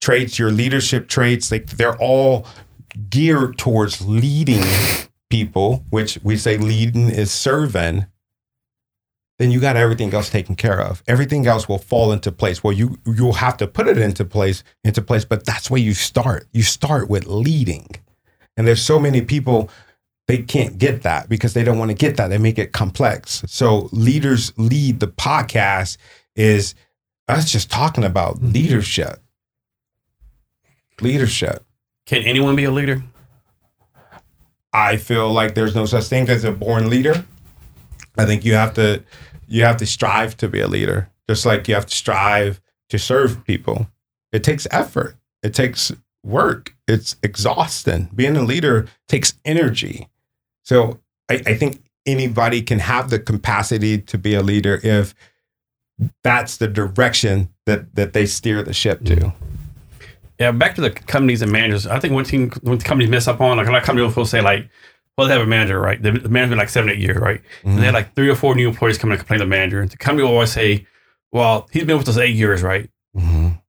traits, your leadership traits, like they're all geared towards leading people, which we say leading is serving. Then you got everything else taken care of. Everything else will fall into place. Well, you you'll have to put it into place, into place, but that's where you start. You start with leading. And there's so many people they can't get that because they don't want to get that. They make it complex. So leaders lead the podcast is us just talking about mm-hmm. leadership leadership. Can anyone be a leader? I feel like there's no such thing as a born leader. I think you have to you have to strive to be a leader, just like you have to strive to serve people. It takes effort. It takes work. It's exhausting. Being a leader takes energy. So I, I think anybody can have the capacity to be a leader if that's the direction that that they steer the ship to. Mm. Yeah, back to the companies and managers. I think one thing when companies mess up on, like a lot of companies will say, like, well, they have a manager, right? The, manager's like seven, eight years, right? And they had like three or four new employees come in and complain to the manager. And the company will always say, well, he's been with us eight years, right? Mhm.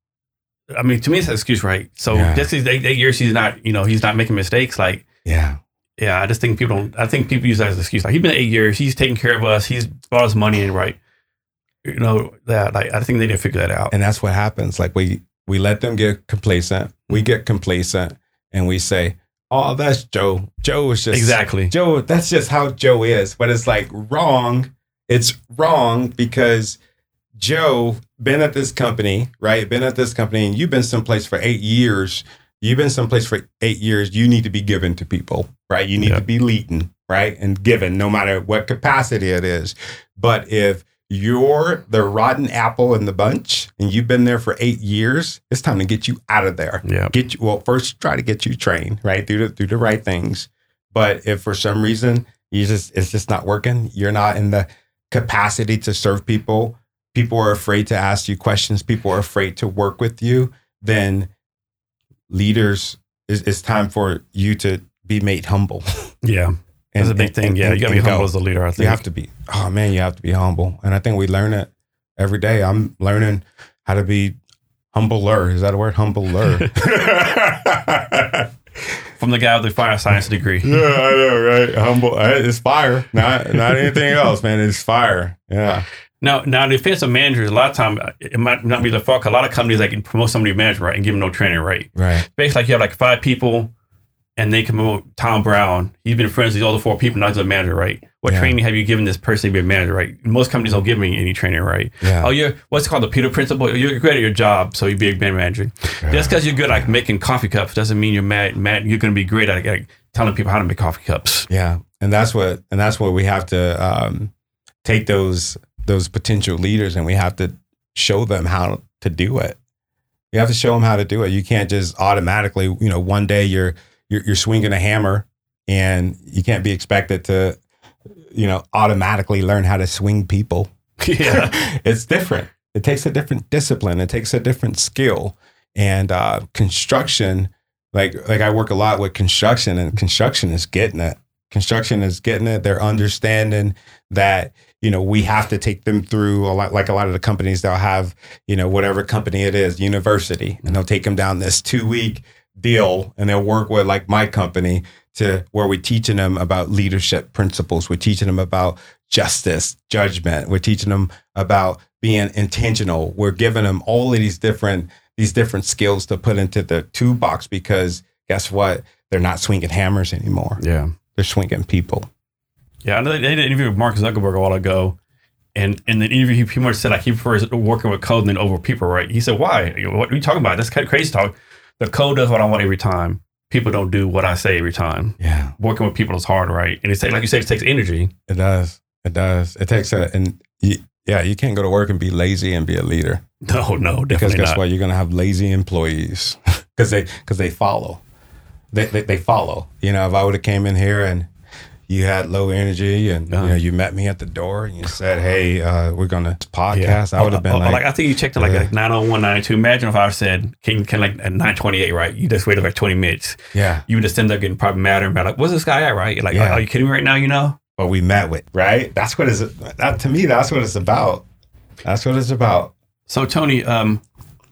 I mean, to me, it's an excuse, right? So Yeah. just these eight, eight years, he's not, you know, he's not making mistakes. Like, Yeah. yeah, I just think people don't. I think people use that as an excuse. Like, he's been eight years. He's taking care of us. He's brought us money in, right? You know that. Like, I think they need to figure that out. and that's what happens like we we let them get complacent. We mm-hmm. get complacent and we say oh that's joe. Joe is just exactly. joe that's just how joe is. But it's like wrong. It's wrong because joe been at this company right? Been at this company and you've been someplace for eight years. You've been someplace for eight years. You need to be given to people right? You need Yeah. to be leading right? And given no matter what capacity it is. But if you're the rotten apple in the bunch and you've been there for eight years, it's time to get you out of there. Yeah. Get you well, first try to get you trained, right? Do the do the right things. But if for some reason you just it's just not working, you're not in the capacity to serve people, people are afraid to ask you questions, people are afraid to work with you, then leaders it's, it's time for you to be made humble. Yeah. That's a big and- thing. and- yeah. and- you got to be humble go. as a leader, I think. You have to be. Oh man, you have to be humble, and I think we learn it every day. I'm learning how to be humbler. Is that a word? Humbler. From the guy with the fire science degree. Yeah, I know, right? Humble. It's fire, not not anything else, man. It's fire. Yeah. Now, now the offensive managers, a lot of time it might not be the fault. A lot of companies like promote somebody to manager, right, and give them no training, right? Right. Basically, like you have like five people, and they can promote Tom Brown. He's been friends with all the four people, not just a manager, right? What Yeah. training have you given this person to be a manager, right? Most companies don't give me any training, right? Yeah. Oh, you're what's called the Peter principle. You're good at your job, so you be a band manager. Just because you're good at like making coffee cups doesn't mean you're mad. Mad, you're going to be great at like, telling people how to make coffee cups. Yeah, and that's what and that's what we have to um, take those those potential leaders and we have to show them how to do it. You have to show them how to do it. You can't just automatically, you know, one day you're you're, you're swinging a hammer and you can't be expected to, you know, automatically learn how to swing people. yeah, it's different. it takes a different discipline. It takes a different skill. And uh, construction, like like I work a lot with construction, and construction is getting it. Construction is getting it. They're understanding that you know we have to take them through a lot. Like a lot of the companies, they'll have you know whatever company it is, university, and they'll take them down this two week deal, and they'll work with like my company to where we're teaching them about leadership principles. We're teaching them about justice, judgment. We're teaching them about being intentional. We're giving them all of these different these different skills to put into the toolbox because guess what? They're not swinging hammers anymore. Yeah. They're swinging people. Yeah, I know they did an interview with Mark Zuckerberg a while ago, and in the interview, he pretty much said like he prefers working with code than over people. Right? He said, "Why? What are you talking about? That's kind of crazy talk. The code does what I want every time. People don't do what I say every time. Yeah, Working with people is hard, right? And it's like you said, it takes energy. it does. It does. It takes a and you, yeah, you can't go to work and be lazy and be a leader No, no, because guess not. what? You're gonna have lazy employees because they because they follow. They, they they follow. You know, if I would have came in here and you had low energy and Uh-huh. you know you met me at the door and you said, "Hey, uh, we're gonna podcast," I would have been Oh, like, I think you checked it like, Yeah. like 901, 902. Imagine if I said, can, can like at 928, right? You just waited like 20 minutes. "Yeah." You would just end up getting probably madder and like, what's this guy at, right? You're like, Yeah. are you kidding me right now? You know? But we met with right. That's what is that to me. That's what it's about. That's what it's about. So, Tony, um,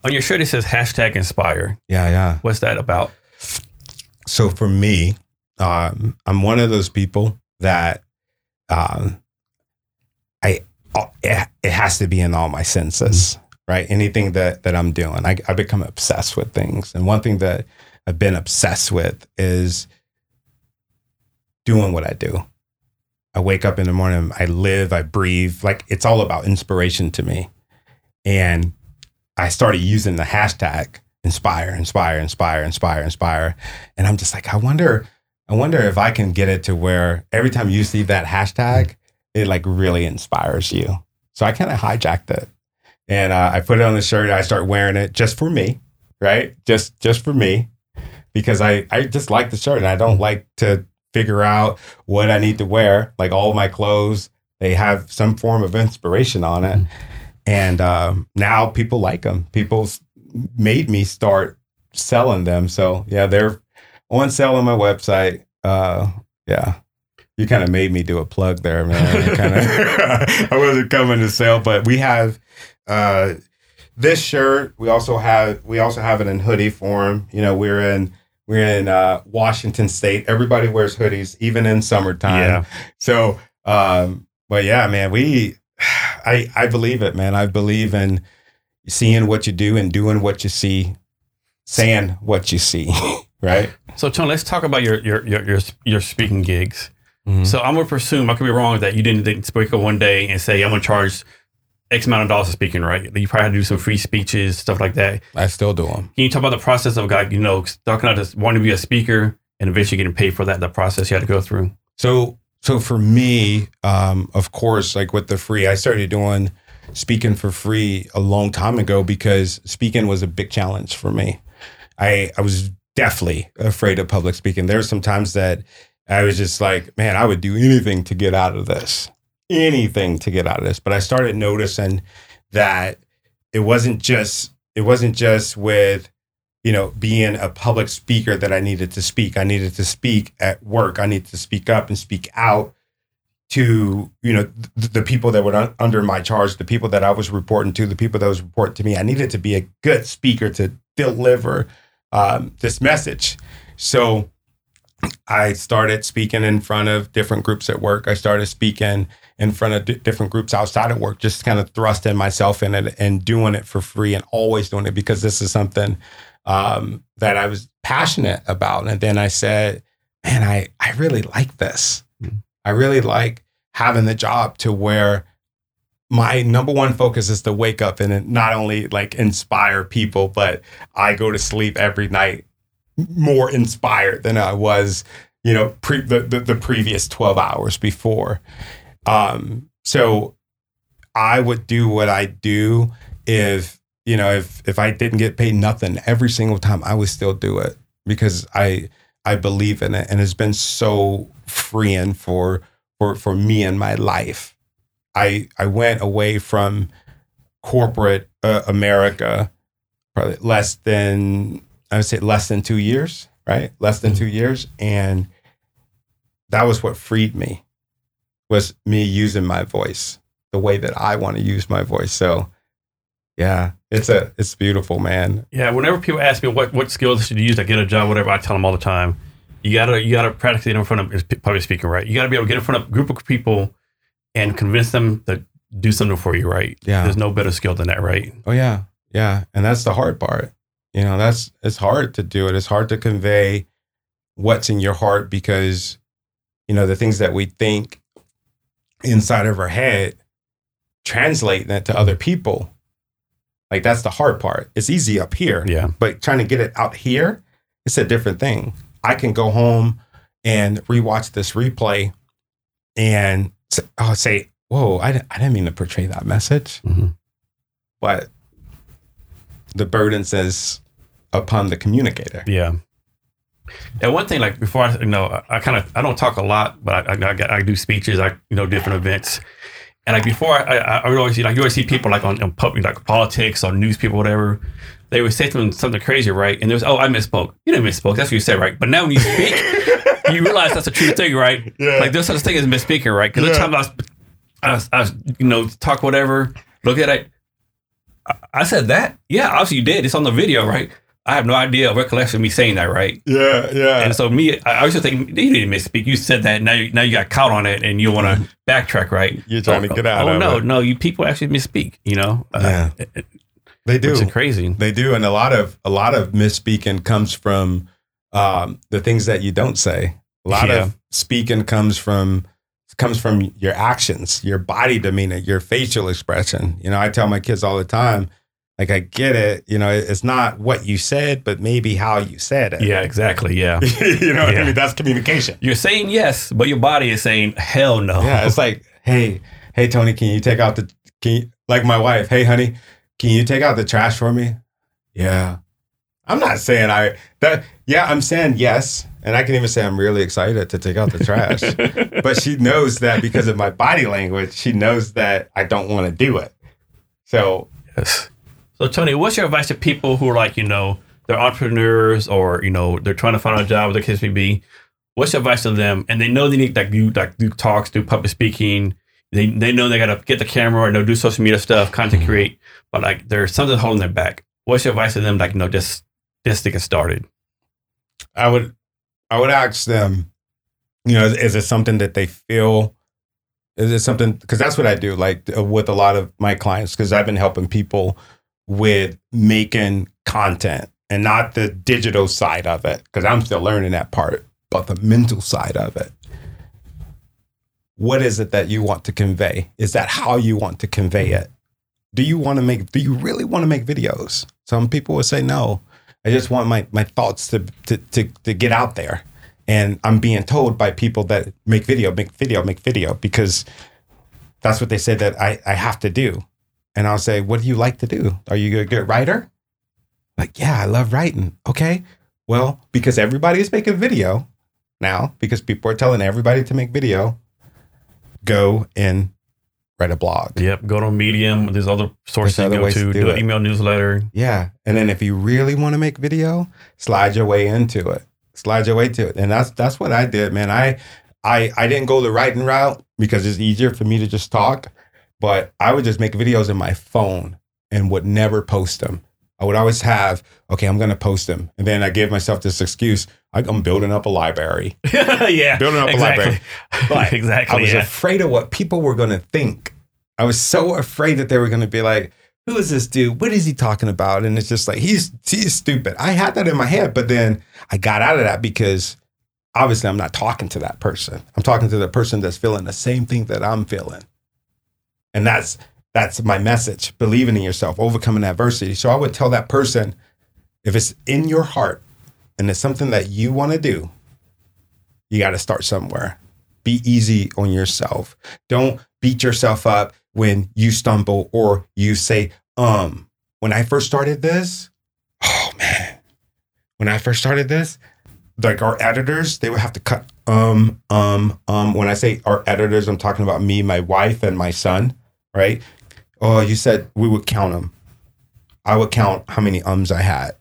on your shirt, it says hashtag inspire. Yeah, yeah. What's that about? so for me, um, I'm one of those people that um, I it, it has to be in all my senses, right? Anything that that I'm doing, I, I become obsessed with things, and one thing that I've been obsessed with is doing what I do. I wake up in the morning, I live, I breathe, like it's all about inspiration to me, and I started using the hashtag inspire, inspire, inspire, inspire, inspire. And I'm just like, I wonder, I wonder if I can get it to where every time you see that hashtag, it like really inspires you. So I kind of hijacked it. And uh, I put it on the shirt. I start wearing it just for me, right? Just just for me, because I I just like the shirt and I don't like to figure out what I need to wear. Like all my clothes, they have some form of inspiration on it. And um, now people like them. People made me start selling them. So yeah, they're on sale on my website. Uh, yeah. You kind of made me do a plug there, man. kind of, I wasn't coming to sell, but we have uh, this shirt. We also have we also have it in hoodie form. You know, we're in we're in uh, Washington State. Everybody wears hoodies, even in summertime. Yeah. So, um, but yeah, man, we, I, I believe it, man. I believe in seeing what you do and doing what you see, saying what you see, right? So, Tony, let's talk about your your your your, your speaking gigs. Mhm. So, I'm gonna presume I could be wrong that you didn't, didn't speak up one day and say I'm gonna charge X amount of dollars for speaking, right? You probably had to do some free speeches, stuff like that. I still do them. Can you talk about the process of like you know starting out as wanting to be a speaker and eventually getting paid for that? The process you had to go through. So, so for me, um, of course, like with the free, I started doing speaking for free a long time ago because speaking was a big challenge for me. I I was definitely afraid of public speaking. There were some times that I was just like, man, I would do anything to get out of this, anything to get out of this. But I started noticing that it wasn't just it wasn't just with you know being a public speaker that I needed to speak. I needed to speak at work. I needed to speak up and speak out to you know th- the people that were un- under my charge, the people that I was reporting to, the people that was reporting to me. I needed to be a good speaker to deliver um, this message. So I started speaking in front of different groups at work. I started speaking in front of d- different groups outside of work, just kind of thrusting myself in it and doing it for free and always doing it because this is something um, that I was passionate about. And then I said, man, I, I really like this. I really like having the job to where my number one focus is to wake up and not only like inspire people, but I go to sleep every night more inspired than I was, you know, pre- the, the the previous twelve hours before. Um, so I would do what I do if you know if if I didn't get paid nothing every single time, I would still do it because I I believe in it, and it's been so freeing for for for me in my life. I I went away from corporate uh, America, probably less than I would say less than two years, right? Less than two years, and that was what freed me was me using my voice the way that I want to use my voice. So, yeah, it's a it's beautiful, man. Yeah, whenever people ask me what, what skills should you use to get a job, whatever, I tell them all the time, you gotta you gotta practice it in front of public speaking, right? You gotta be able to get in front of a group of people and convince them to do something for you, right? Yeah. There's no better skill than that, right? Oh yeah, yeah, and that's the hard part. You know, that's it's hard to do it. It's hard to convey what's in your heart because you know the things that we think inside of our head translate that to other people. Like that's the hard part. It's easy up here, Yeah. but trying to get it out here, it's a different thing. I can go home and rewatch this replay and s- I'll say, "Whoa, I, I didn't mean to portray that message." Mhm. but the burden says upon the communicator. Yeah. And one thing, like before, I, you know, I, I kind of I don't talk a lot, but I, I, I, I do speeches, I you know different events, and like before, I, I, I would always see like you always see people like on, on public like politics or news people whatever. They would say something something crazy, right? And there's oh I misspoke. You didn't misspoke. That's what you said, right? But now when you speak, you realize that's a true thing, right? Yeah. Like there's such thing as misspeaking, right? Because Yeah. the time I was, I was, I was, you know, talk whatever, look at it. I, I said that. Yeah, obviously you did. It's on the video, right? I have no idea of recollection of me saying that, right? Yeah, yeah. And so me, I I was just thinking, you didn't misspeak. You said that. Now, you, now you got caught on it, and you want to backtrack, right? Mm-hmm. You're trying to get out Oh of no, it. no, you people actually misspeak. You know, Yeah. uh, they do. is crazy. They do, and a lot of a lot of misspeaking comes from um, the things that you don't say. A lot Yeah. of speaking comes from comes from your actions, your body demeanor, your facial expression. You know, I tell my kids all the time, like I get it. You know, it's not what you said, but maybe how you said it. Yeah, exactly. Yeah, you know Yeah. I mean? That's communication. you're saying yes, but your body is saying hell no. Yeah, it's like, hey, hey, Tony, can you take out the can you, like my wife? Hey, honey, can you take out the trash for me? Yeah, I'm not saying I that. Yeah, I'm saying yes, and I can even say I'm really excited to take out the trash. but she knows that because of my body language, she knows that I don't want to do it. So Yes. So Tony, what's your advice to people who are like, you know, they're entrepreneurs or you know they're trying to find a job, whatever the case may be? What's your advice to them? And they know they need like do like do talks, do public speaking. They they know they gotta get the camera and they'll do social media stuff, content mm-hmm. create, but like there's something holding them back. What's your advice to them? Like, you know, just just to get started. I would I would ask them, you know, is, is it something that they feel? Is it something because that's what I do, like uh, with a lot of my clients, because I've been helping people with making content and not the digital side of it, because I'm still learning that part, but the mental side of it. What is it that you want to convey? Is that how you want to convey it? Do you want to make? Do you really want to make videos? Some people would say no. I just want my my thoughts to to to, to get out there. And I'm being told by people that make video, make video, make video because that's what they said that I, I have to do. And I'll say, What do you like to do? Are you a good writer? Like, yeah, I love writing. Okay. Well, because everybody is making video now, because people are telling everybody to make video, go and write a blog. Yep. Go to Medium. There's other sources There's you other go to. to Do, do an email newsletter. Yeah. And then if you really want to make video, slide your way into it. Slide your way to it. And that's that's what I did, man. I I I didn't go the writing route because it's easier for me to just talk, but I would just make videos in my phone and would never post them. I would always have, okay, I'm going to post them. And then I gave myself this excuse, I'm building up a library. yeah. Building up a library. But exactly. I was yeah. afraid of what people were going to think. I was so afraid that they were going to be like, "Who is this dude? What is he talking about?" And it's just like he's he's stupid. I had that in my head, but then I got out of that because obviously I'm not talking to that person. I'm talking to the person that's feeling the same thing that I'm feeling, and that's that's my message: believing in yourself, overcoming adversity. So I would tell that person, if it's in your heart and it's something that you want to do, you got to start somewhere be easy on yourself. Don't beat yourself up when you stumble or you say, um. When I first started this, oh man, when I first started this, like our editors, they would have to cut um, um, um. When I say our editors, I'm talking about me, my wife, and my son, right? Oh, you said we would count them. I would count how many ums I had.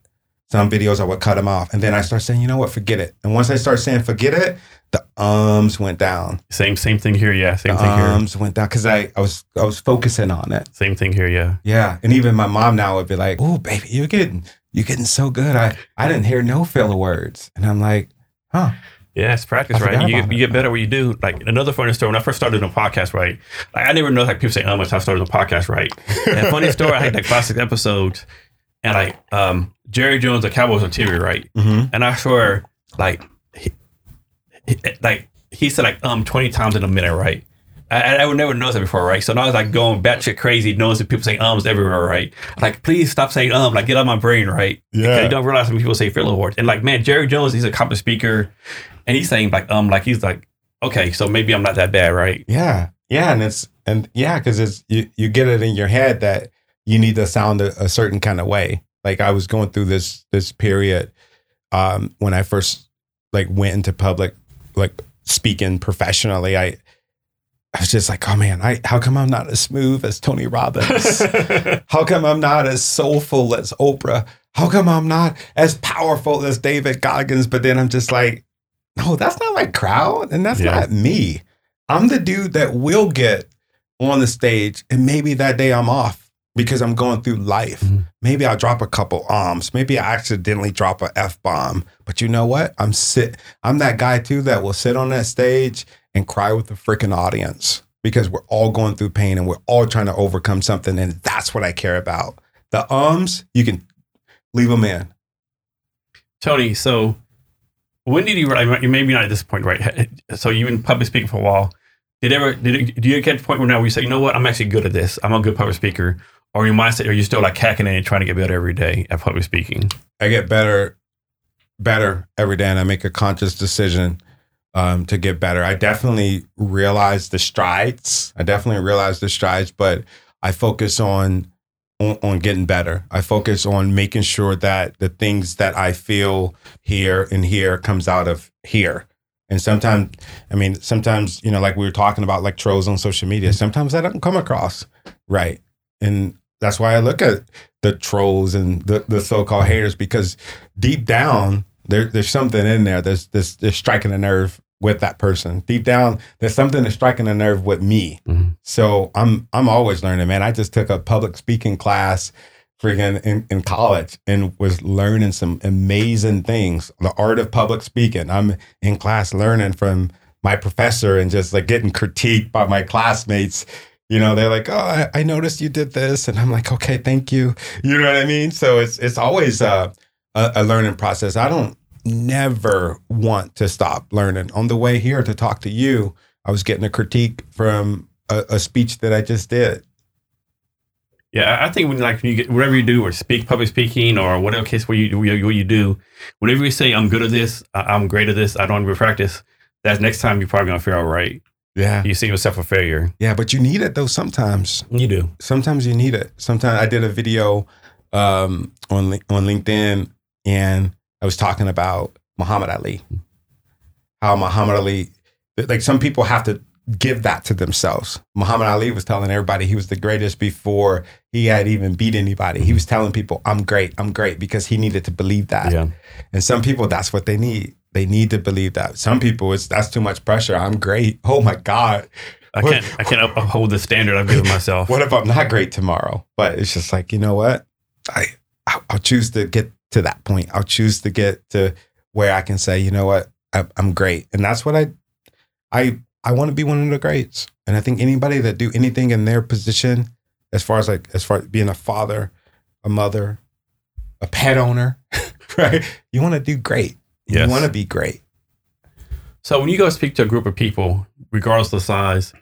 Some videos I would cut them off, and then I start saying, you know what, forget it. And once I start saying forget it, the ums went down. Same same thing here. Yeah. Same The thing here. ums went down because I, I was I was focusing on it. Same thing here. Yeah. Yeah, and even my mom now would be like, "Oh, baby, you're getting you're getting so good. I I didn't hear no filler words." And I'm like, "Huh? Yeah, it's practice, I right? You get, you get better what you do. Like another funny story. When I first started a podcast, right? Like I never know like people say um until I started the podcast, right? And funny story. I had like five six episodes, and like um Jerry Jones, the Cowboys on TV, right? Mm-hmm. And I swear, like, he, he, like he said like um twenty times in a minute, right? I, I would never notice that before, right? So now I was like going batshit crazy, noticing people saying ums everywhere, right? Like, please stop saying um, like get out of my brain, right? Yeah. Because you don't realize when people say filler words. And like, man, Jerry Jones, he's a conference speaker, and he's saying like um, like he's like, okay, so maybe I'm not that bad, right? Yeah, yeah, and it's and yeah, because it's you you get it in your head that you need to sound a, a certain kind of way. Like I was going through this this period um, when I first like went into public, like speaking professionally. I I was just like, oh man, I how come I'm not as smooth as Tony Robbins? How come I'm not as soulful as Oprah? How come I'm not as powerful as David Goggins? But then I'm just like, no, that's not my crowd. And that's Yeah. not me. I'm the dude that will get on the stage and maybe that day I'm off because I'm going through life. Mhm. Maybe I'll drop a couple arms. Maybe I accidentally drop a F bomb. But you know what? I'm sit I'm that guy too that will sit on that stage and cry with the freaking audience because we're all going through pain and we're all trying to overcome something. And that's what I care about. The ums, you can leave them in. Tony, so when did you? You maybe not at this point, right? So you've been public speaking for a while. Did ever did it, do you get to the point where now you say, you know what, I'm actually good at this. I'm a good public speaker, or your mindset, are you still like hacking it and trying to get better every day at public speaking? I get better, better every day, and I make a conscious decision um, to get better. I definitely realize the strides. I definitely realize the strides, but I focus on, on on getting better. I focus on making sure that the things that I feel here and here comes out of here. And sometimes, I mean, sometimes you know, like we were talking about, like trolls on social media. Sometimes that don't come across right, and that's why I look at the trolls and the, the so-called haters because deep down there, there's something in there that's, that's, that's striking a nerve with that person. Deep down there's something that's striking a nerve with me. Mhm. so i'm i'm always learning man. I just took a public speaking class freaking in, in college and was learning some amazing things. The art of public speaking. I'm in class learning from my professor and just like getting critiqued by my classmates. You know they're like oh I, I noticed you did this. And i'm like okay thank you. You know what i mean? So it's it's always a, a, a learning process. I don't never want to stop learning on the way here to talk to you i was getting a critique from a, a speech that i just did Yeah, I- think when like when you get whatever you do or speak public speaking or whatever case where you what you do, whenever you say I'm good at this, I'm great at this, I don't even practice. That's next time you're probably gonna feel all right. yeah You see yourself a failure. yeah but you need it though sometimes You do. sometimes you need it. Sometimes I did a video um, on on LinkedIn, and I was talking about Muhammad Ali. How Muhammad Ali, like some people have to give that to themselves. Muhammad Ali was telling everybody he was the greatest before he had even beat anybody. He was telling people, "I'm great, I'm great," because he needed to believe that. Yeah. And some people, that's what they need. They need to believe that. Some people, it's that's too much pressure. I'm great. Oh my god. I can't I can't uphold the standard I've given myself. What if I'm not great tomorrow? But it's just like, you know what? I I'll, I'll choose to get to that point. I'll choose to get to where I can say, you know what? I, I'm great, and that's what I I I want to be one of the greats. And I think anybody that do anything in their position, as far as like as far as being a father, a mother, a pet owner, right? You want to do great. Yes. You want to be great. So when you go speak to a group of people, regardless of the size,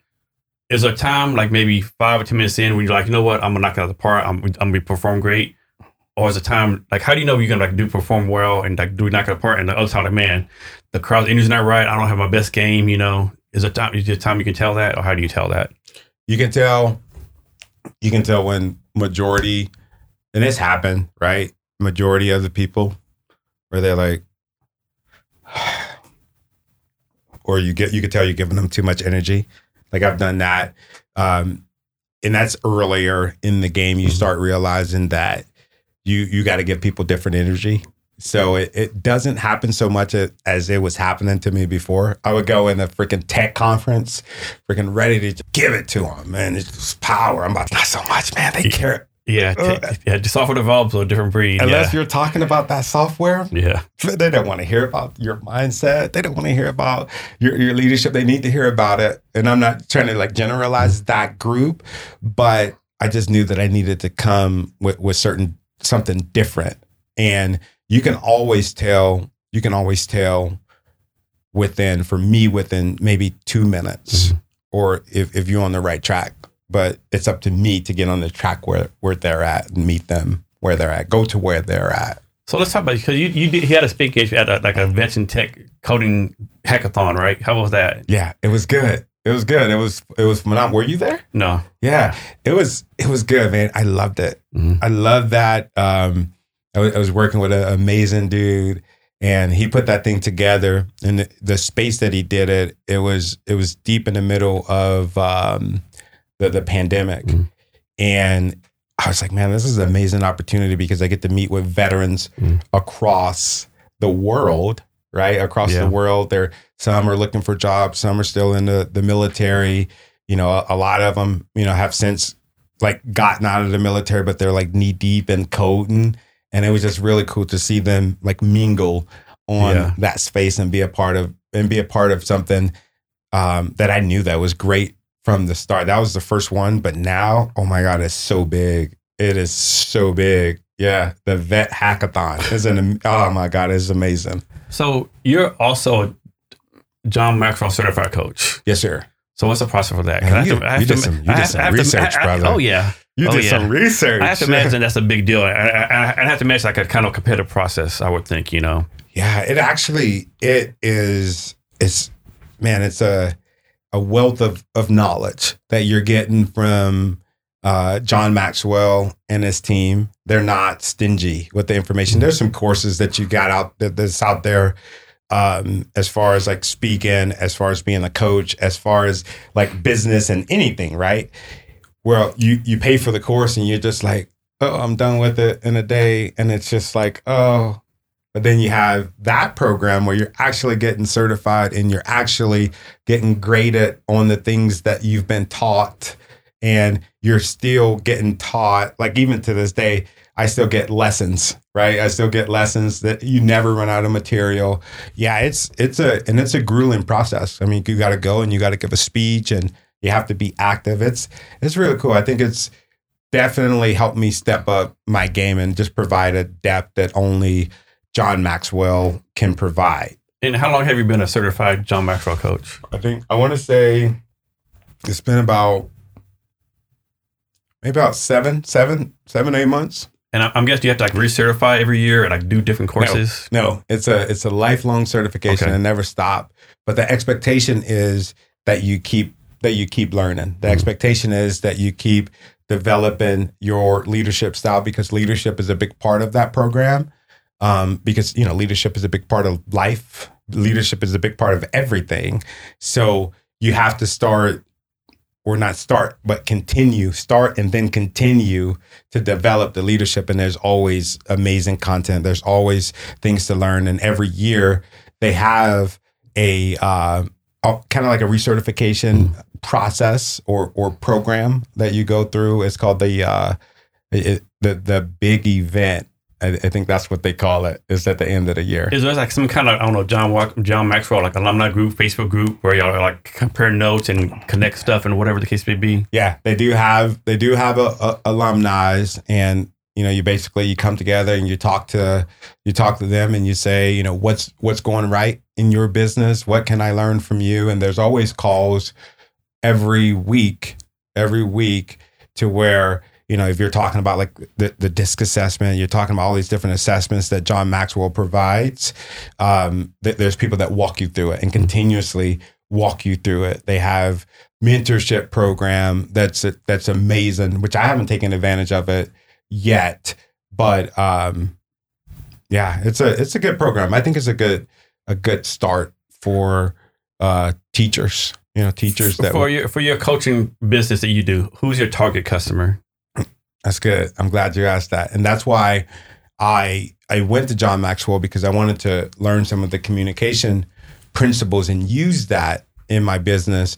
is there a time like maybe five or ten minutes in when you're like, you know what, I'm gonna knock it out of the park, I'm, I'm gonna perform great, or is it time like how do you know you're gonna like do perform well and like do knock it the and the other time like man, the crowd's energy's not right, I don't have my best game, you know, is there time is there time you can tell that, or how do you tell that? you can tell you can tell when majority and this happened right? Majority of the people where they're like or you get you can tell you're giving them too much energy. Like i've done that um and that's earlier in the game. You start realizing that you you got to give people different energy. So it, it doesn't happen so much as it was happening to me before. I would go in a freaking tech conference, freaking ready to give it to them, man. It's just power. I'm like, not so much, man. They care. Yeah, Uh, t- yeah. The software develops a different breed. Unless yeah. you're talking about that software, yeah. they don't want to hear about your mindset. They don't want to hear about your, your leadership. They need to hear about it. And I'm not trying to like generalize that group, but I just knew that I needed to come with, with certain something different. And you can always tell, you can always tell within, for me, within maybe two minutes, mm-hmm. or if, if you're on the right track. But it's up to me to get on the track where, where they're at and meet them where they're at, go to where they're at. So let's talk about because you you did, he had a speak at a, like a Invention Tech coding hackathon, right? How was that? Yeah, it was good. It was good. It was it was phenomenal. Were you there? No. Yeah, it was it was good, man. I loved it. Mhm. I love that. Um, I was, working with an amazing dude, and he put that thing together. And the, the space that he did it, it was it was deep in the middle of um, the the pandemic, Mhm. and I was like, man, this is an amazing opportunity because I get to meet with veterans Mhm. across the world, right? Across Yeah. the world. There, some are looking for jobs, some are still in the, the military. You know, a, a lot of them, you know, have since like gotten out of the military, but they're like knee deep in coding. And it was just really cool to see them like mingle on Yeah. that space and be a part of and be a part of something um, that I knew that was great from the start. That was the first one, but now, oh my god, it's so big. It is so big. Yeah, the vet hackathon is an oh my god, it's amazing. So you're also a John Maxwell certified coach. Yes, sir. So what's the process for that? Man, you- to- you did ma- some- you did some have to- research, I- brother. Oh yeah. You Oh, did yeah. some research. I have to imagine that's a big deal. I, I, I have to imagine like a kind of competitive process. I would think, you know. Yeah, it actually it is it's man, it's a a wealth of of knowledge that you're getting from uh, John Maxwell and his team. They're not stingy with the information. There's some courses that you got out that, that's out there um, as far as like speaking, as far as being a coach, as far as like business and anything, right? Well, you you pay for the course and you're just like, oh, I'm done with it in a day, and it's just like, oh, but then you have that program where you're actually getting certified and you're actually getting graded on the things that you've been taught. And you're still getting taught, like even to this day, I still get lessons, right? I still get lessons that you never run out of material. Yeah, it's it's a and it's a grueling process. I mean, you got to go and you got to give a speech and you have to be active. It's it's really cool. I think it's definitely helped me step up my game and just provide a depth that only John Maxwell can provide. And how long have you been a certified John Maxwell coach? I think I want to say it's been about maybe about seven, seven, seven, eight months. And I- I'm guessing you have to like recertify every year and like do different courses. No, it's a it's a lifelong certification Okay. and never stop. But the expectation is that you keep that you keep learning. The Mhm. expectation is that you keep developing your leadership style because leadership is a big part of that program. Um, because you know leadership is a big part of life. Leadership is a big part of everything. So you have to start or not start, but continue, start and then continue to develop the leadership. And there's always amazing content. There's always things to learn. And every year they have a uh, kind of like a recertification process or or program that you go through. It's called the uh, it, the the big event. I, I think that's what they call it. Is at the end of the year. Is there like some kind of I don't know John John Maxwell like alumni group, Facebook group where y'all like compare notes and connect stuff and whatever the case may be? Yeah, they do have they do have a, a alumni, and you know, you basically you come together and you talk to you talk to them and you say, you know, what's what's going right in your business? What can I learn from you? And there's always calls every week, every week to where you know if you're talking about like the, the disc assessment you're talking about all these different assessments that john maxwell provides um, th- there's people that walk you through it and continuously walk you through it they have mentorship program that's that's amazing which i haven't taken advantage of it yet but um yeah it's a it's a good program i think it's a good a good start for uh teachers you know, teachers that for your for your coaching business that you do, who's your target customer? That's good. I'm glad you asked that. And that's why I I went to John Maxwell because I wanted to learn some of the communication principles and use that in my business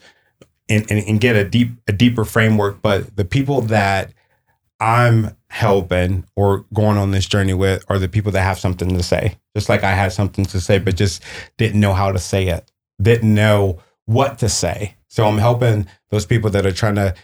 and, and, and get a deep a deeper framework. But the people that I'm helping or going on this journey with are the people that have something to say. Just like I had something to say, but just didn't know how to say it, didn't know what to say. So I'm helping those people that are trying to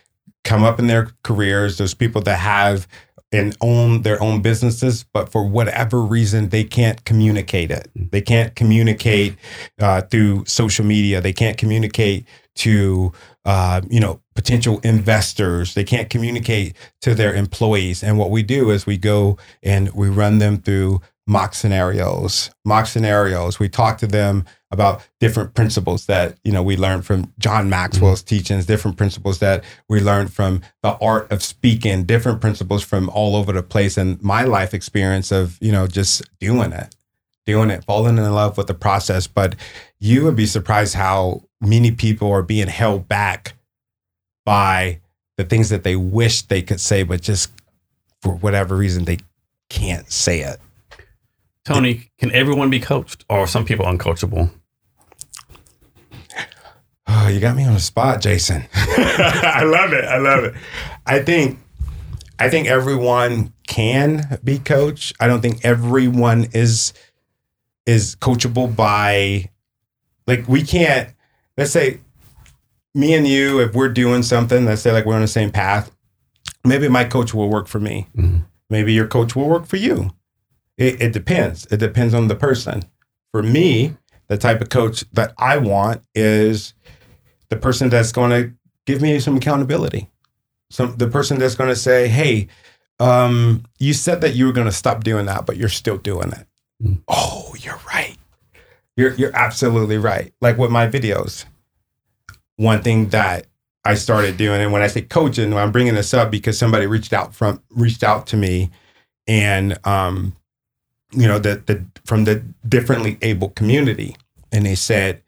come up in their careers, There's people that have and own their own businesses, but for whatever reason, they can't communicate it. They can't communicate uh, through social media. They can't communicate to uh, you know potential investors. They can't communicate to their employees. And what we do is we go and we run them through mock scenarios. Mock scenarios. We talk to them about different principles that you know we learned from John Maxwell's mm-hmm. teachings, different principles that we learned from the art of speaking, different principles from all over the place, and my life experience of you know just doing it, doing it, falling in love with the process. But you would be surprised how many people are being held back by the things that they wish they could say, but just for whatever reason they can't say it. Tony, can everyone be coached or are some people uncoachable? Oh, you got me on the spot, Jason. I love it. I love it. I think I think everyone can be coached. I don't think everyone is is coachable by like we can't let's say me and you if we're doing something let's say like we're on the same path maybe my coach will work for me mm-hmm. maybe your coach will work for you it, it depends it depends on the person for me the type of coach that i want is the person that's going to give me some accountability. Some the person that's going to say, "Hey, um, you said that you were going to stop doing that, but you're still doing it." Mm. Oh, you're right. You're you're absolutely right. Like with my videos, one thing that I started doing, and when I say coaching, I'm bringing this up because somebody reached out from reached out to me, and um, you know, the the from the differently able community, and they said,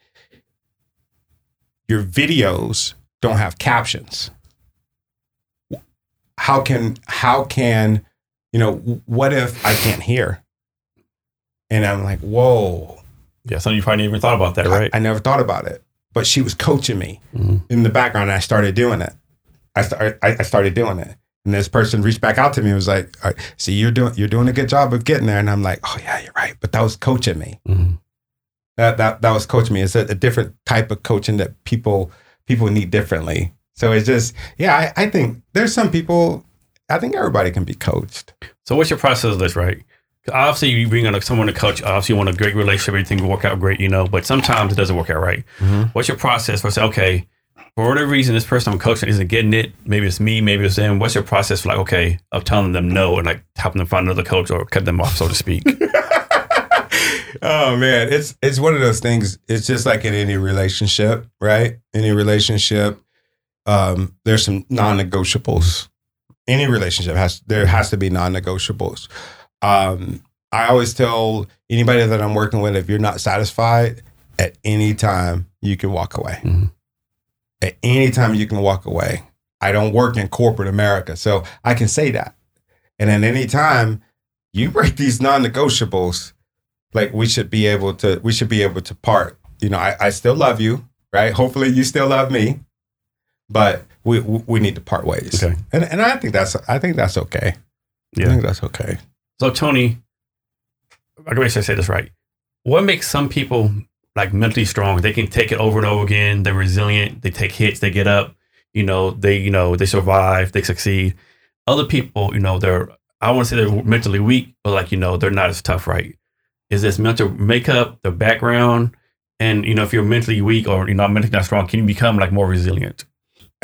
your videos don't have captions. How can how can you know what if i can't hear? And i'm like whoa. Yeah some of you probably even thought about that right? I, I never thought about it. But she was coaching me mm-hmm. in the background i started doing it. I, start, I, I started doing it and this person reached back out to me and was like see you're doing you're doing a good job of getting there and i'm like oh yeah you're right but that was coaching me mm-hmm that that that was coaching me. It's a, a, different type of coaching that people people need differently. So it's just yeah, I, I think there's some people. I think everybody can be coached. So what's your process of this, right? Obviously, you bring on someone to coach. Obviously, you want a great relationship, everything will work out great, you know. But sometimes it doesn't work out right. Mm-hmm. What's your process for say, okay, for whatever reason, this person I'm coaching isn't getting it. Maybe it's me, maybe it's them. What's your process for like, okay, of telling them no and like helping them find another coach or cut them off, so to speak? oh man, it's it's one of those things. It's just like in any relationship, right? Any relationship, um, there's some non-negotiables. Any relationship has there has to be non-negotiables. Um, I always tell anybody that I'm working with, if you're not satisfied, at any time you can walk away. Mm-hmm. At any time you can walk away. I don't work in corporate America, so I can say that. And at any time you break these non-negotiables, like we should be able to we should be able to part. You know i, I still love you right? Hopefully you still love me but we we need to part ways. Okay. and and i think that's i think that's okay. Yeah. i think that's okay. So tony i can make sure i say this right? What makes some people like mentally strong. They can take it over and over again. They're resilient. They take hits. They get up. You know they you know they survive. They succeed. Other people you know they're i want to say they're mentally weak but like you know they're not as tough right? Is this mental makeup, the background, and you know if you're mentally weak or you're not mentally not strong, can you become like more resilient?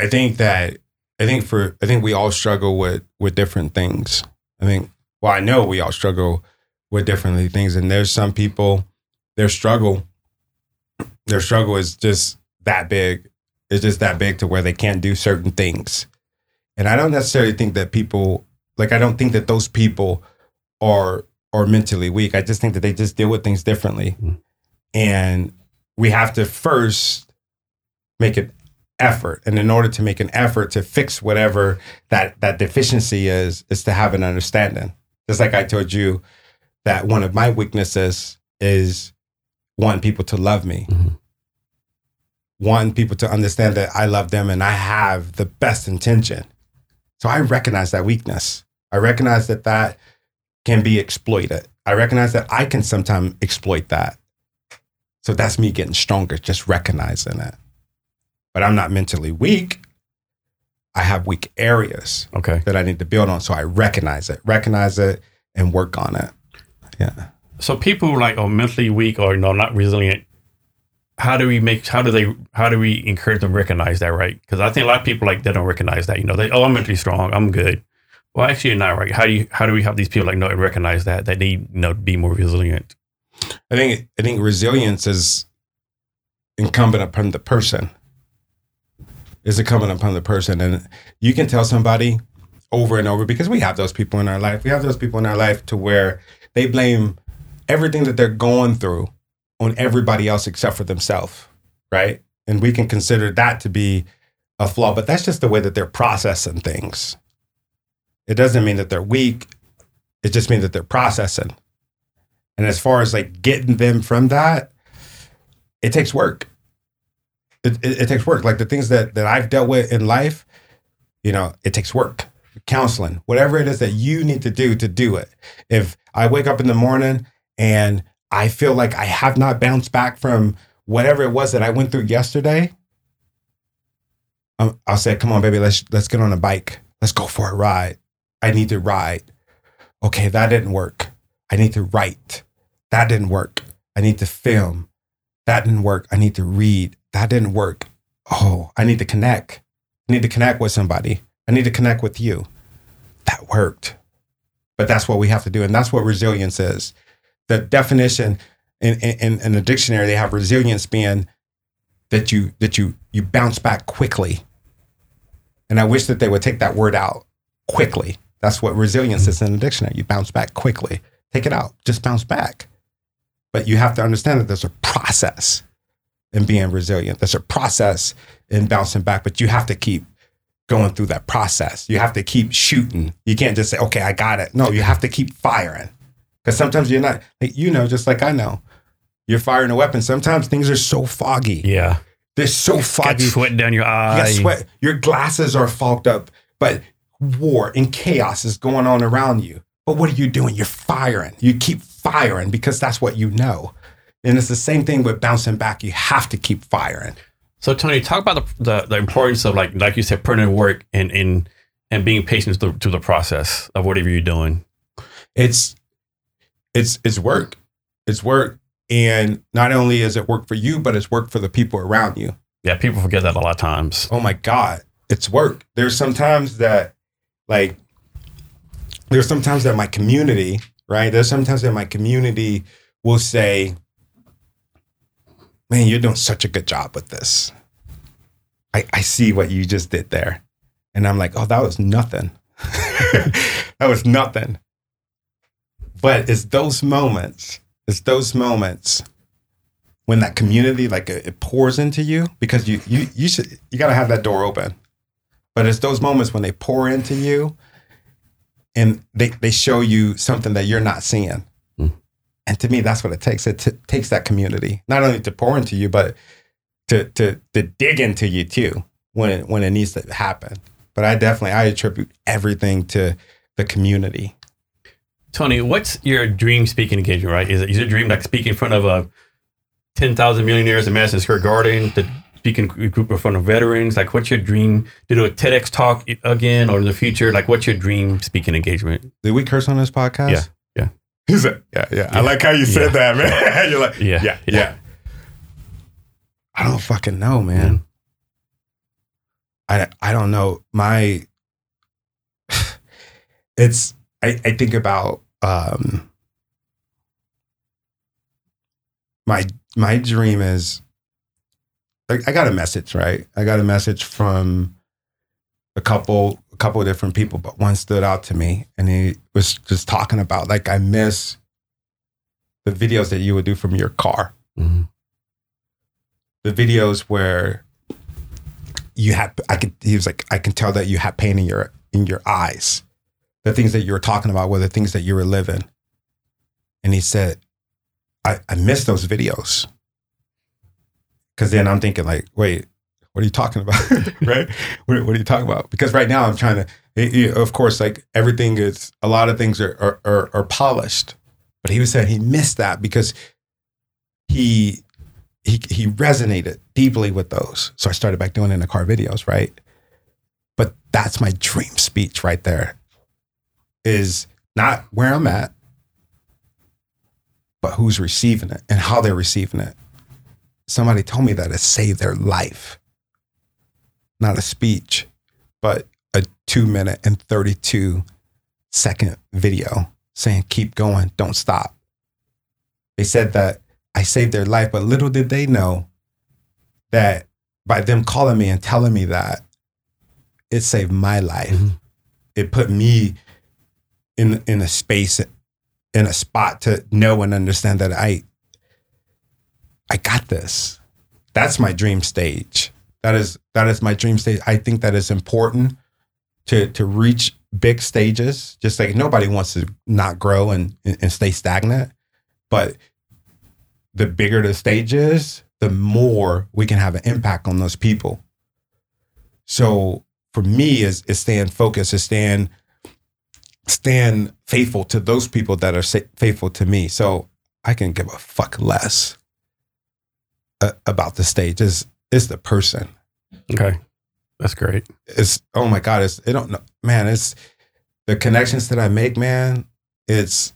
I think that I think for I think we all struggle with with different things. I think well I know we all struggle with different things, and there's some people their struggle their struggle is just that big. It's just that big to where they can't do certain things. And I don't necessarily think that people like I don't think that those people are are mentally weak. I just think that they just deal with things differently. Mm. And we have to first make an effort. And in order to make an effort to fix whatever that that deficiency is, is to have an understanding. Just like I told you that one of my weaknesses is wanting people to love me. Mhm. Wanting people to understand that I love them and I have the best intention. So I recognize that weakness. I recognize that that can be exploited. I recognize that I can sometimes exploit that. So that's me getting stronger, just recognizing it. But I'm not mentally weak. I have weak areas Okay. that I need to build on. So I recognize it, recognize it, and work on it. Yeah. So people who like are mentally weak or know not resilient. How do we make? How do they? How do we encourage them to recognize that? Right? Because I think a lot of people like they don't recognize that. You know, they oh I'm mentally strong. I'm good. Well, actually, you're not right. How do you? How do we have these people like know and recognize that that they you know be more resilient? I think I think resilience is incumbent upon the person. Is incumbent upon the person, and you can tell somebody over and over because we have those people in our life. We have those people in our life to where they blame everything that they're going through on everybody else except for themselves, right? And we can consider that to be a flaw, but that's just the way that they're processing things. It doesn't mean that they're weak. It just means that they're processing. And as far as like getting them from that, it takes work. It, it, it takes work. Like the things that that I've dealt with in life, you know, it takes work. Counseling, whatever it is that you need to do to do it. If I wake up in the morning and I feel like I have not bounced back from whatever it was that I went through yesterday, um, I'll say, "Come on, baby, let's let's get on a bike. Let's go for a ride. I need to ride. Okay, that didn't work. I need to write. That didn't work. I need to film. That didn't work. I need to read. That didn't work. Oh, I need to connect. I need to connect with somebody. I need to connect with you. That worked. But that's what we have to do. And that's what resilience is. The definition in, in, in the dictionary, they have resilience being that you that you you bounce back quickly. And I wish that they would take that word out quickly. That's what resilience is in the dictionary. You bounce back quickly. Take it out. Just bounce back. But you have to understand that there's a process in being resilient. There's a process in bouncing back, but you have to keep going through that process. You have to keep shooting. You can't just say, okay, I got it. No, you have to keep firing. Because sometimes you're not, like, you know, just like I know, you're firing a weapon. Sometimes things are so foggy. Yeah. They're so Got foggy. sweat down your You eye. got sweat. Your glasses are fogged up, but war and chaos is going on around you. But what are you doing? You're firing. You keep firing because that's what you know. And it's the same thing with bouncing back. You have to keep firing. So Tony, talk about the, the, the importance of like like you said, putting in work and and and being patient to, to the process of whatever you're doing. It's it's it's work. It's work. And not only is it work for you, but it's work for the people around you. Yeah, people forget that a lot of times. oh my god it's work there's sometimes that like there's sometimes that my community right there's sometimes that my community will say man you're doing such a good job with this i, I see what you just did there and i'm like oh that was nothing that was nothing but it's those moments it's those moments when that community like it pours into you because you you you should you got to have that door open. But it's those moments when they pour into you and they they show you something that you're not seeing. Hmm. and to me that's what it takes. It t- takes that community not only to pour into you but to to to dig into you too when it when it needs to happen. But i definitely i attribute everything to the community Tony, what's your dream speaking engagement? Right? Is it is your dream like speaking in front of a ten thousand millionaires in Madison Square Garden? To speak in a group in front of veterans? Like, what's your dream to do a TEDx talk again or in the future? Like, what's your dream speaking engagement? did we curse on this podcast Yeah, yeah. He said, yeah, yeah. I like how you said that, man. You're like, Yeah, yeah, yeah. yeah, I don't fucking know, man. I I don't know. My it's I, I think about um my my dream is like I got a message, right? I got a message from a couple a couple of different people, but one stood out to me and he was just talking about like I miss the videos that you would do from your car. Mhm. The videos where you had I could he was like I can tell that you had pain in your in your eyes. The things that you were talking about were the things that you were living. And he said, I, I miss those videos. Cause then I'm thinking like, wait, what are you talking about? right? What, what, are you talking about? Because right now I'm trying to, it, it, of course, like everything is, a lot of things are, are, are, are polished. But he was saying he missed that because he he he resonated deeply with those. So I started back doing it in the car videos, right? But that's my dream speech right there. Is not where I'm at, but who's receiving it and how they're receiving it. Somebody told me that it saved their life. Not a speech, but a two minute and 32 second video saying, keep going, don't stop. They said that I saved their life. But little did they know that by them calling me and telling me that, it saved my life. Mm-hmm. It put me in in a space in a spot to know and understand that I I got this. That's my dream stage. That is that is my dream stage. I think that is important to to reach big stages. Just like nobody wants to not grow and and stay stagnant, but the bigger the stage is, the more we can have an impact on those people. So for me, is is staying focused, is staying stand faithful to those people that are faithful to me. So I can give a fuck less uh, about the stage. Is is the person? Okay, that's great. It's oh my god! It's it don't know, man. It's the connections that I make, man. It's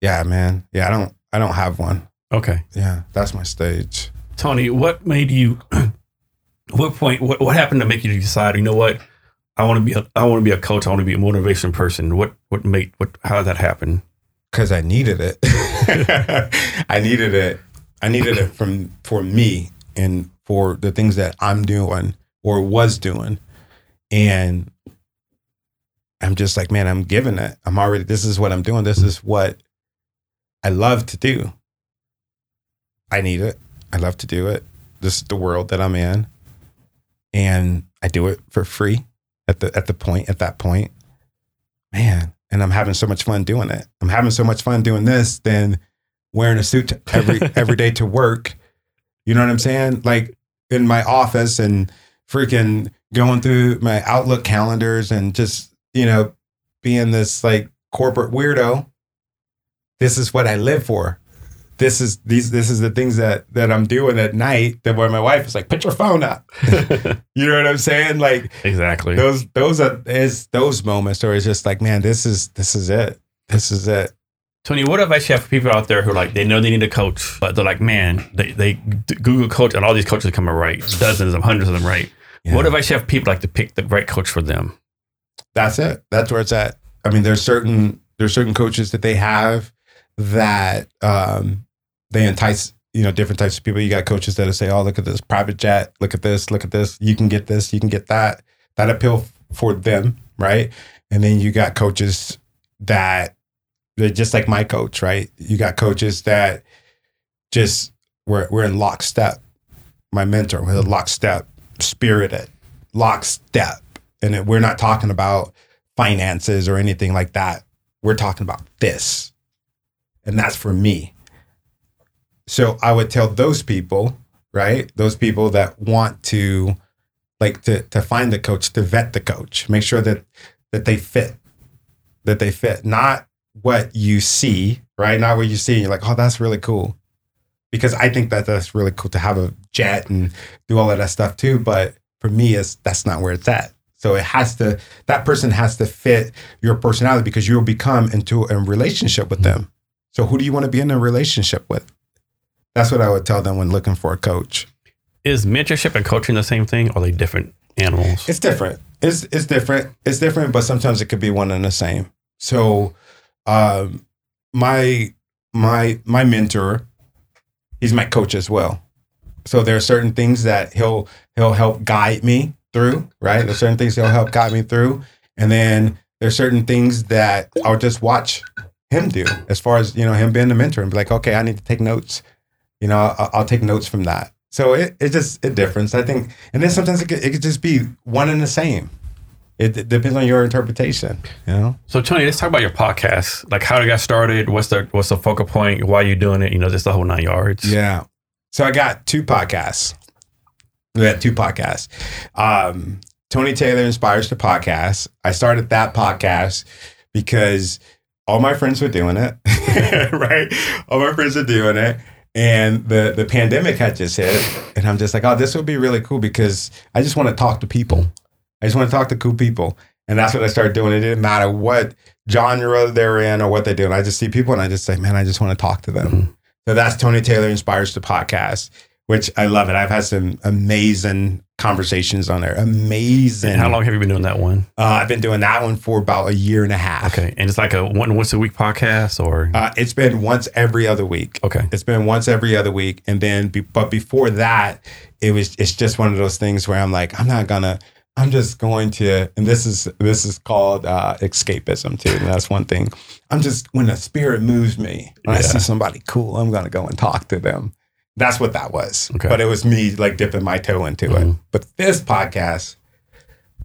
yeah, man. Yeah, I don't I don't have one. Okay. Yeah, that's my stage. Tony, what made you? what point? What, what happened to make you decide? You know what? I want to be. A, I want to be a coach. I want to be a motivation person. What? What made? What? How did that happen? Because I needed it. I needed it. I needed it from for me and for the things that I'm doing or was doing, and I'm just like, man, I'm giving it. I'm already. This is what I'm doing. This is what I love to do. I need it. I love to do it. This is the world that I'm in. And I do it for free at the at the point at that point. Man, and I'm having so much fun doing it. I'm having so much fun doing this than wearing a suit every every day to work. You know what I'm saying? Like in my office and freaking going through my Outlook calendars and just, you know, being this like corporate weirdo this is what I live for. This is these this is the things that that I'm doing at night that where my wife is like, put your phone up. you know what I'm saying? Like exactly. Those those are is those moments where it's just like, man, this is this is it. This is it. Tony, what advice you have for people out there who like they know they need a coach, but they're like, man, they they Google coach and all these coaches come right, dozens of hundreds of them right. Yeah. What advice you have people like to pick the right coach for them? That's it. That's where it's at. I mean, there's certain there's certain coaches that they have that um, they entice you know different types of people. You got coaches that will say, "Oh, look at this private jet. Look at this. Look at this. You can get this. You can get that." That appeal for them, right? And then you got coaches that they're just like my coach, right? You got coaches that just we're we're in lockstep. My mentor, we're in lockstep, spirited, lockstep, and we're not talking about finances or anything like that. We're talking about this and that's for me. So I would tell those people, right? Those people that want to like to to find the coach, to vet the coach, make sure that that they fit, that they fit, not what you see, right? Not what you see. You're like, oh, that's really cool, because I think that that's really cool to have a jet and do all of that stuff too. But for me, is that's not where it's at. So it has to that person has to fit your personality because you'll become into a relationship with mm-hmm. them. So who do you want to be in a relationship with? That's what I would tell them when looking for a coach. Is mentorship and coaching the same thing, or are they different animals? It's different. It's it's different. It's different, but sometimes it could be one and the same. So, um, my my my mentor, he's my coach as well. So there are certain things that he'll he'll help guide me through. Right, there's certain things he'll help guide me through, and then there's certain things that I'll just watch him do as far as you know him being the mentor and be like okay i need to take notes you know i'll, I'll take notes from that So it it just it difference. I think, and then sometimes it could, it could just be one and the same. It, it depends on your interpretation. You know. So Tony, let's talk about your podcast. Like how it got started. What's the what's the focal point? Why are you doing it? You know, just the whole nine yards. Yeah. So I got two podcasts. We had two podcasts. Um, Tony Taylor inspires the podcast. I started that podcast because all my friends were doing it, right? All my friends are doing it. And the, the pandemic had just hit. And I'm just like, oh, this would be really cool because I just want to talk to people. I just want to talk to cool people. And that's what I started doing. It didn't matter what genre they're in or what they're doing. I just see people and I just say, man, I just want to talk to them. Mhm. So that's Tony Taylor Inspires the Podcast, which I love it. I've had some amazing conversations on there. Amazing. And how long have you been doing that one? Uh, I've been doing that one for about a year and a half. Okay, and it's like a one once a week podcast, or Uh, it's been once every other week. okay, It's been once every other week, and then, be, but before that, it was. It's just one of those things where I'm like, I'm not gonna. I'm just going to, and this is this is called uh, escapism too. And that's one thing. I'm just when the spirit moves me, when I see somebody cool, I'm gonna go and talk to them. That's what that was. Okay. But it was me like dipping my toe into it. Mhm. But this podcast,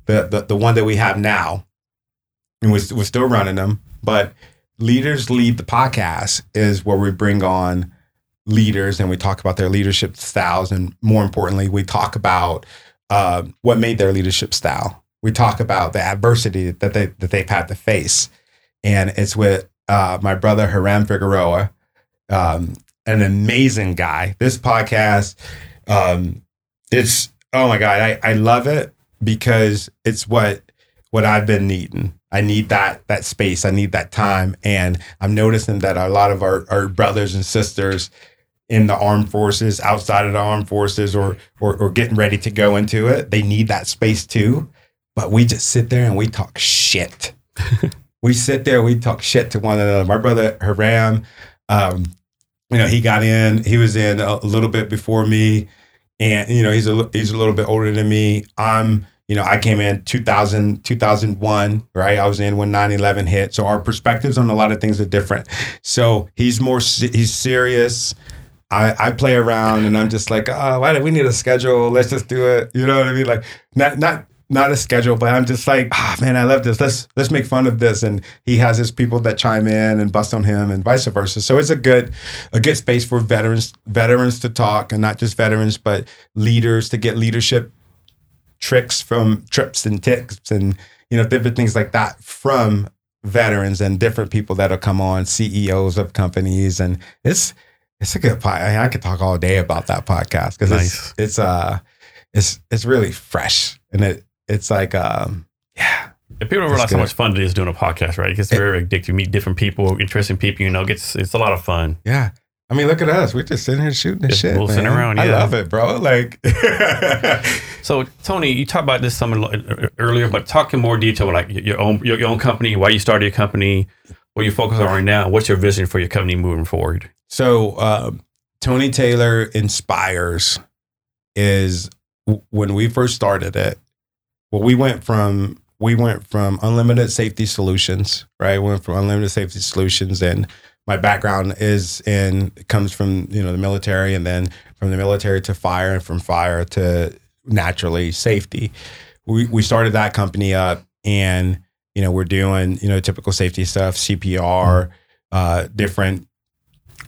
the, the the one that we have now, and we're, we're still running them, but leaders lead the podcast is where we bring on leaders and we talk about their leadership styles and more importantly we talk about uh, what made their leadership style we talk about the adversity that they that they've had to face and it's with uh, my brother Haram Figueroa um, an amazing guy this podcast um, it's oh my god I, I love it because it's what what I've been needing. I need that that space. I need that time. And I'm noticing that a lot of our, our brothers and sisters in the armed forces, outside of the armed forces, or, or or getting ready to go into it, they need that space too. But we just sit there and we talk shit. we sit there, we talk shit to one another. My brother Haram, um, you know, he got in. He was in a little bit before me, and you know, he's a he's a little bit older than me. I'm you know, I came in 2000, 2001, right? I was in when 9 11 hit. So our perspectives on a lot of things are different. So he's more, he's serious. I, I play around and I'm just like, oh, why do we need a schedule? Let's just do it. You know what I mean? Like, not, not, not a schedule, but I'm just like, ah, man, I love this. Let's let's make fun of this. And he has his people that chime in and bust on him, and vice versa. So it's a good a good space for veterans veterans to talk, and not just veterans, but leaders to get leadership tricks from trips and tips and you know different things like that from veterans and different people that'll come on CEOs of companies and it's it's a good pod. I, I could talk all day about that podcast because Nice. it's it's uh it's it's really fresh and it it's like um yeah people don't realize how much fun it is doing a podcast, right? It gets very addictive. You meet different people, interesting people. You know, gets it's a lot of fun. yeah I mean look at us we're just sitting here shooting this shit man. around, I love it bro like So Tony, you talked about this some earlier, but talk in more detail, like your own your, your own company, why you started your company, what you focus on right now, what's your vision for your company moving forward? So uh, Tony Taylor inspires is when we first started it. Well, we went from we went from unlimited safety solutions, right? We went from unlimited safety solutions, and my background is in comes from you know the military, and then from the military to fire, and from fire to naturally safety. We we started that company up, and you know we're doing you know typical safety stuff, CPR, uh, different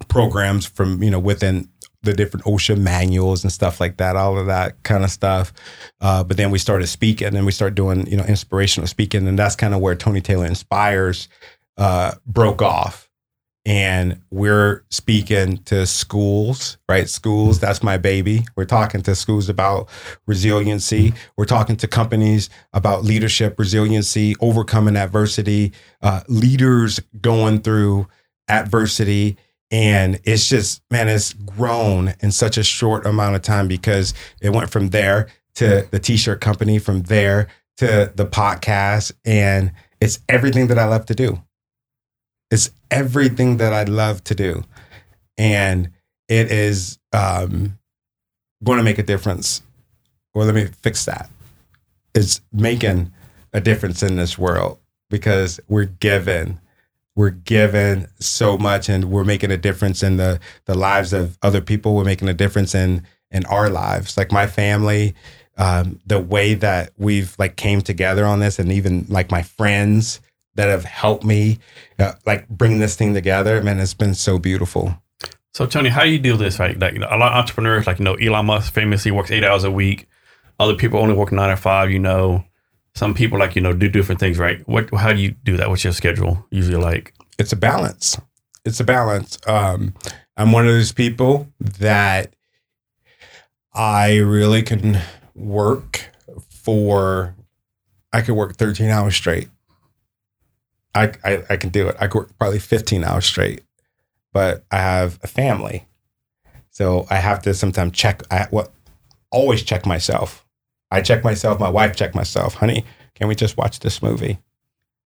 programs from you know within the different OSHA manuals and stuff like that, all of that kind of stuff. Uh, but then we started speaking, and then we started doing you know inspirational speaking, and that's kind of where Tony Taylor Inspires uh, broke off. And we're speaking to schools, right? Schools, that's my baby. We're talking to schools about resiliency. We're talking to companies about leadership, resiliency, overcoming adversity, uh, leaders going through adversity and it's just man it's grown in such a short amount of time because it went from there to the t-shirt company from there to the podcast and it's everything that i love to do. It's everything that i love to do. And it is um, going to make a difference. Well let me fix that. It's making a difference in this world because we're given we're given so much and we're making a difference in the the lives of other people we're making a difference in in our lives. Like my family, um, the way that we've like came together on this, and even like my friends that have helped me uh, like bring this thing together. Man, it's been so beautiful. So Tony, how do you do this? Right, like a lot of entrepreneurs, like you know, Elon Musk famously works eight hours a week. Other people only work nine to five. You know, some people like you know do different things. Right? What? How do you do that? What's your schedule usually like? it's a balance. It's a balance. Um, I'm one of those people that I really can work for. I could work 13 hours straight. I, I I can do it. I could work probably 15 hours straight, but I have a family, so I have to sometimes check. I what always check myself. I check myself. My wife check myself. Honey, can we just watch this movie?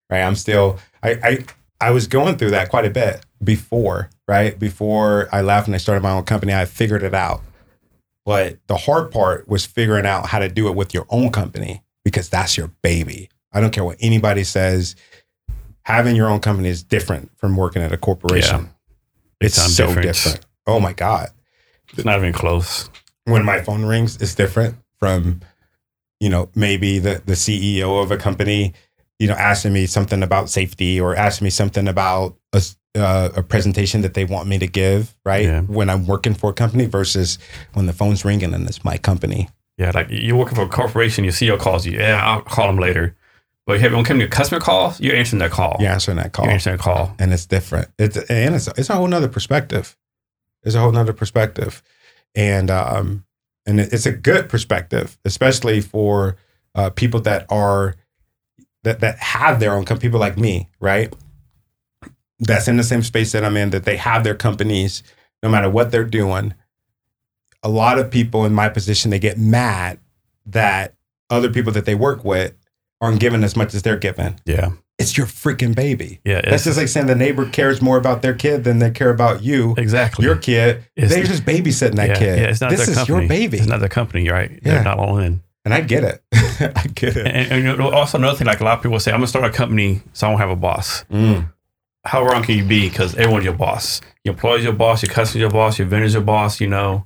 Right. I'm still. I I I was going through that quite a bit before, right? Before I left and I started my own company, I figured it out. But the hard part was figuring out how to do it with your own company because that's your baby. I don't care what anybody says. Having your own company is different from working at a corporation. It's Sound so different. different. Oh my God. It's not even close. When my phone rings, it's different from, you know, maybe the, the CEO of a company you know, asking me something about safety or asking me something about a, uh, a presentation that they want me to give, right? Yeah. When I'm working for a company versus when the phone's ringing and it's my company. Yeah, like you're working for a corporation, your CEO calls you. Yeah, I'll call them later. But have when coming to customer calls, you're answering that call. You're answering that call. You're answering that call. and it's different. It's and it's it's a whole nother perspective. It's a whole nother perspective, and um and it's a good perspective, especially for uh, people that are that that have their own com- people like me, right? That's in the same space that I'm in. That they have their companies, no matter what they're doing. A lot of people in my position they get mad that other people that they work with aren't given as much as they're given. Yeah. It's your freaking baby. Yeah. That's just like saying the neighbor cares more about their kid than they care about you. exactly. Your kid, It's- they're just babysitting that yeah, kid. Yeah, it's not this is company. your baby, It's not their company, right? Yeah. They're not all in. and I get it. I get it. And, and also another thing, like a lot of people say, I'm gonna start a company, so I won't have a boss. Mm. How wrong can you be? Because everyone's your boss. Your employees your boss. Your customers your boss. Your vendors your boss. You know.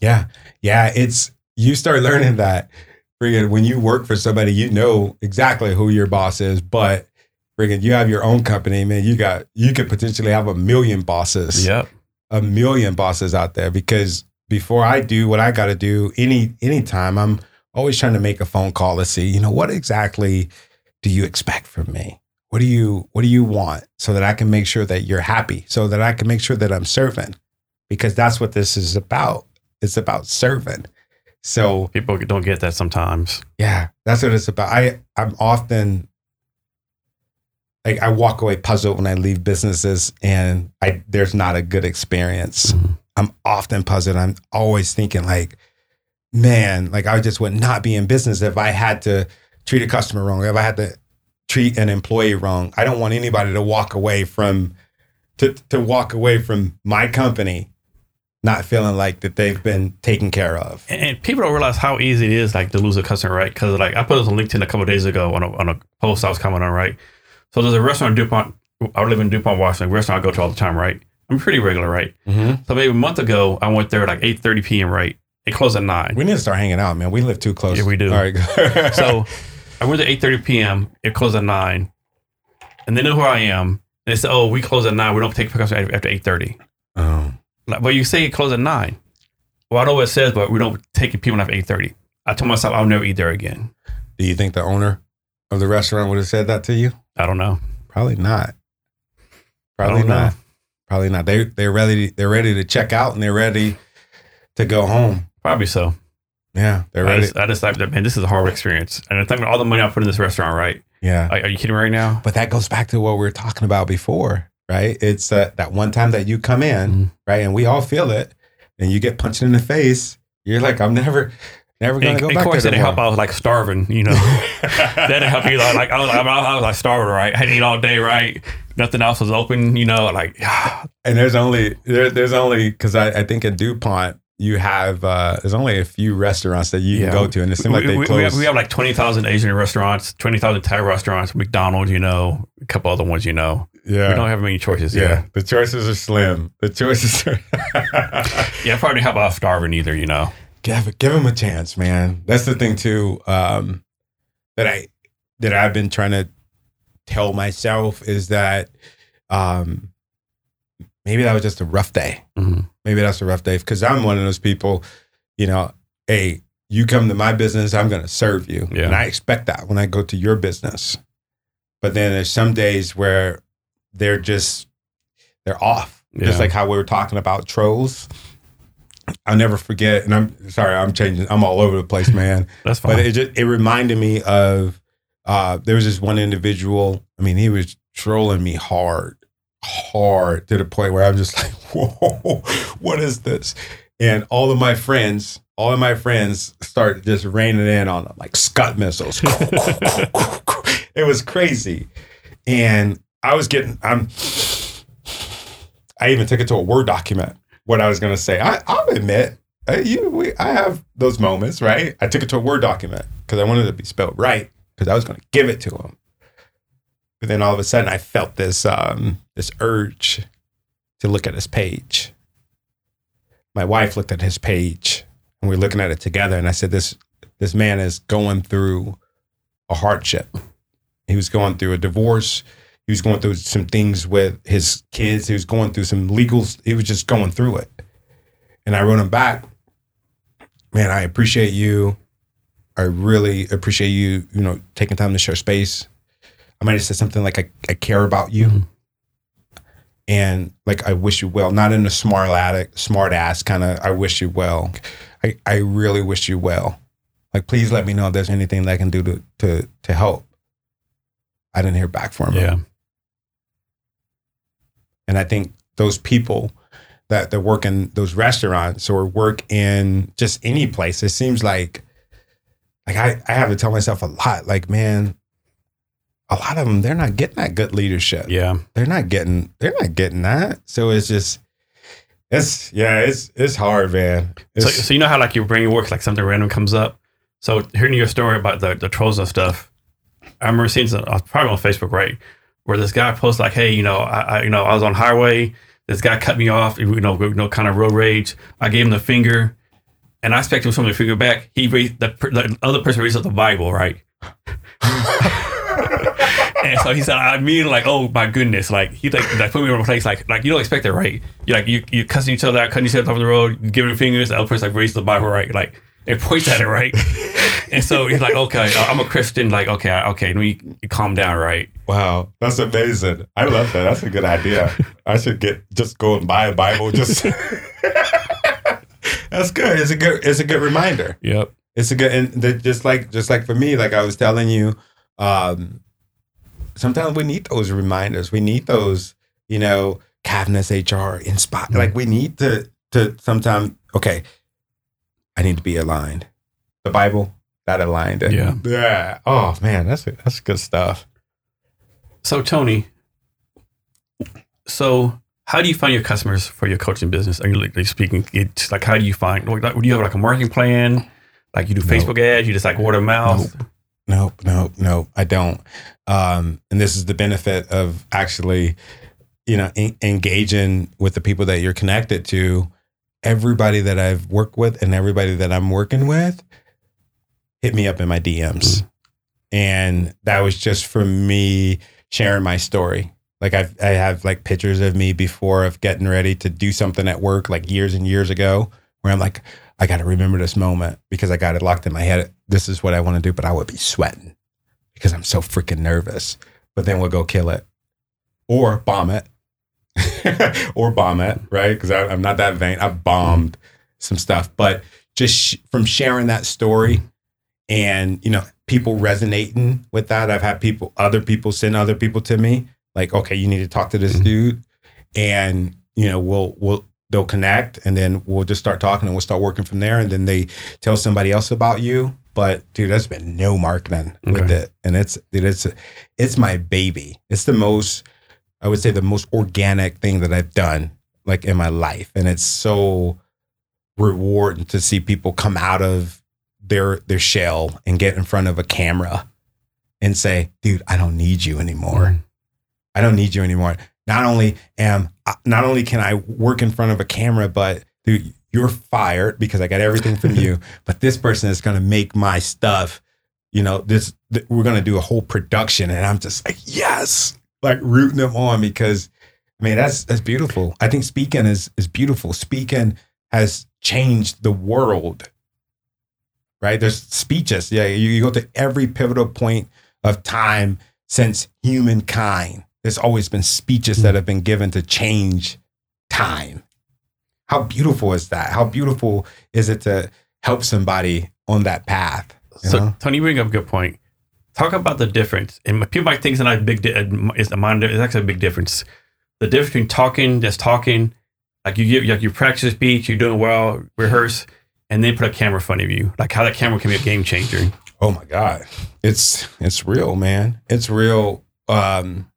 Yeah, yeah. It's you start learning that. Friggin', when you work for somebody, you know exactly who your boss is, but friggin', you have your own company, man. You got you could potentially have a million bosses. Yep. a million bosses out there because before I do what I got to do any anytime I'm always trying to make a phone call to see you know what exactly do you expect from me what do you what do you want so that I can make sure that you're happy so that I can make sure that I'm serving because that's what this is about it's about serving so People don't get that sometimes. yeah, that's what it's about. I I'm often like I walk away puzzled when I leave businesses and I there's not a good experience. Mhm. I'm often puzzled. I'm always thinking like, man, like I just would not be in business if I had to treat a customer wrong, if I had to treat an employee wrong. I don't want anybody to walk away from to to walk away from my company not feeling like that they've been taken care of. And, and people don't realize how easy it is, like to lose a customer, right? Because like I put this on LinkedIn a couple of days ago on a, on a post I was commenting on, right? So there's a restaurant in Dupont. I live in Dupont, Washington. Restaurant I go to all the time, right? I'm pretty regular, right? Mm-hmm. So maybe a month ago, I went there at like 8:30 p.m. Right? It closed at nine. We need to start hanging out, man. We live too close. Yeah, we do. All right. So I went to 8:30 p.m. It closed at nine, and they know who I am. They said, "Oh, we close at nine. We don't take customers after 8:30." oh, but you say it closed at nine. Well, I know what it says, but we don't take people after 8:30. I told myself I'll never eat there again. do you think the owner of the restaurant would have said that to you? I don't know. Probably not. Probably don't know. Probably not. They they're ready. They're ready to check out and they're ready to go home. Probably so. Yeah, they're I ready. just, I just thought that man, this is a horrible experience. And I think all the money I put in this restaurant, right? yeah, Like, are you kidding me right now? but that goes back to what we were talking about before, right? It's that that one time that you come in, Mhm. right, and we all feel it, and you get punched in the face. You're like, I'm never, never gonna And, go of back course, there didn't help. I was like starving, you know. that didn't help either. Like I was, I was, I was like starving, right? I had to eat all day, right? Nothing else was open, you know. Like, And there's only there, there's only because I, I think at Dupont you have uh, there's only a few restaurants that you Yeah. can go to, and it seems like they we, close. we have, we have like twenty thousand Asian restaurants, twenty thousand Thai restaurants, McDonald's, you know, a couple other ones, you know. yeah, We don't have many choices. yeah. Yeah, The choices are slim. The choices are Yeah, probably help out starving either. You know. give give him a chance, man. That's the thing too. Um, that I that I've been trying to tell myself is that um, maybe that was just a rough day. Mhm. Maybe that's a rough day because I'm one of those people. You know, hey, you come to my business, I'm going to serve you, Yeah. and I expect that when I go to your business. But then there's some days where they're just they're off. Just like how we were talking about trolls. I'll never forget, and I'm sorry, I'm changing. I'm all over the place, man. That's fine. but it just it reminded me of uh, there was this one individual. I mean, he was trolling me hard, hard to the point where I'm just like, whoa, what is this? And all of my friends, all of my friends start just raining in on them like scud missiles. it was crazy, and I was getting. I'm. I even took it to a word document. What I was going to say. I, I'll admit, uh, you, we, I have those moments, right? I took it to a word document because I wanted it to be spelled right because I was going to give it to him. But then all of a sudden, I felt this um, this urge to look at his page. My wife looked at his page, and we were looking at it together. And I said, "This this man is going through a hardship. He was going through a divorce. He was going through some things with his kids. He was going through some legals. He was just going through it. And I wrote him back, man, I appreciate you. I really appreciate you, you know, taking time to share space. I might have said something like, I, I care about you. Mhm. And like, I wish you well, not in a smart addict, smart ass kind of, I wish you well. I, I really wish you well. Like, please let me know if there's anything that I can do to, to, to help. I didn't hear back from him. yeah. And I think those people that, that work in those restaurants or work in just any place, it seems like like I, I have to tell myself a lot, like, man, a lot of them, they're not getting that good leadership. Yeah. They're not getting they're not getting that. So it's just it's yeah, it's it's hard, man. So, It's, so you know how like your brain works, like something random comes up. So hearing your story about the, the trolls and stuff, I remember seeing some, uh, probably on Facebook, right, where this guy posts like, "Hey, you know, I, I you know I was on highway, this guy cut me off, you know, you know, kind of road rage. I gave him the finger, and I expected someone to finger back. He raised the, the other person raised up the Bible, right? and so he said, I mean, like, oh my goodness, like he like, like put me in a place like like you don't expect it, right? You like you you cussing each other out, cutting each other off the road, giving fingers, the other person like raises the Bible, right? Like it points at it, right? and so he's like, okay, I'm a Christian, like okay, okay, let me calm down, right? wow, that's amazing. I love that. That's a good idea. I should get just go and buy a Bible. Just that's good. It's a good it's a good reminder. Yep. it's a good and the, just like just like for me like i was telling you um sometimes we need those reminders we need those you know Cavness hr inspire Mm-hmm. like we need to to sometimes okay i need to be aligned the bible that aligned it Yeah. yeah oh man that's that's good stuff So Tony, so how do you find your customers for your coaching business? Are you like speaking? It's like how do you find? Like, do you have like a marketing plan? Like you do No. Facebook ads? You just like word of mouth? Nope, nope, nope. I don't. Um, and this is the benefit of actually, you know, en- engaging with the people that you're connected to. Everybody that I've worked with and everybody that I'm working with, hit me up in my DMs, and that was just for me sharing my story. Like I've, I have like pictures of me before of getting ready to do something at work, like years and years ago, where I'm like, I got to remember this moment because I got it locked in my head. This is what I want to do, but I would be sweating because I'm so freaking nervous. But then we'll go kill it or bomb it or bomb it, right? Because I'm not that vain. I've bombed some stuff, but just sh- from sharing that story and, you know, people resonating with that, I've had people, other people send other people to me like, okay, you need to talk to this Mhm. dude. And, you know, we'll, we'll, they'll connect and then we'll just start talking and we'll start working from there. And then they tell somebody else about you. But dude, there's been no marketing with it. And it's, dude, it's, it's my baby. It's the most, I would say the most organic thing that I've done like in my life. And it's so rewarding to see people come out of their, their shell and get in front of a camera and say, dude, I don't need you anymore. Mm-hmm. I don't need you anymore. Not only am not only can I work in front of a camera, but dude, you're fired because I got everything from you. but this person is going to make my stuff. You know, this th- we're going to do a whole production, and I'm just like, yes, like rooting them on because, I mean, that's that's beautiful. I think speaking is is beautiful. Speaking has changed the world. Right? There's speeches. Yeah, you, you go to every pivotal point of time since humankind. There's always been speeches hmm. that have been given to change time. How beautiful is that? How beautiful is it to help somebody on that path? So know? Tony, you bring up a good point. Talk about the difference, and people might think it's not a big. Di- it's a minor. It's actually a big difference. The difference between talking, just talking, like you get, like you practice a speech, you're doing well, rehearse, and then put a camera in front of you. Like how that camera can be a game changer. Oh my God. It's it's real, man. It's real. Um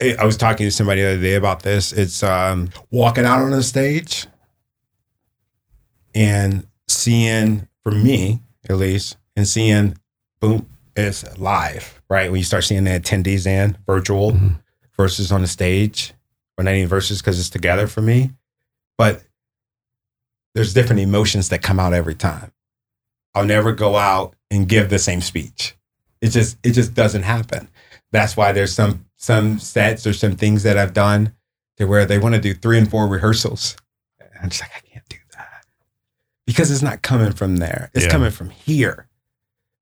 I was talking to somebody the other day about this. It's um walking out on a stage and seeing for me at least and seeing boom it's live, right? When you start seeing the attendees in virtual Mhm. versus on the stage, or not even versus because it's together for me. But there's different emotions that come out every time. I'll never go out and give the same speech. It just it just doesn't happen. That's why there's some some sets or some things that I've done to where they want to do three and four rehearsals. And I'm just like, I can't do that. Because it's not coming from there. It's Yeah. coming from here.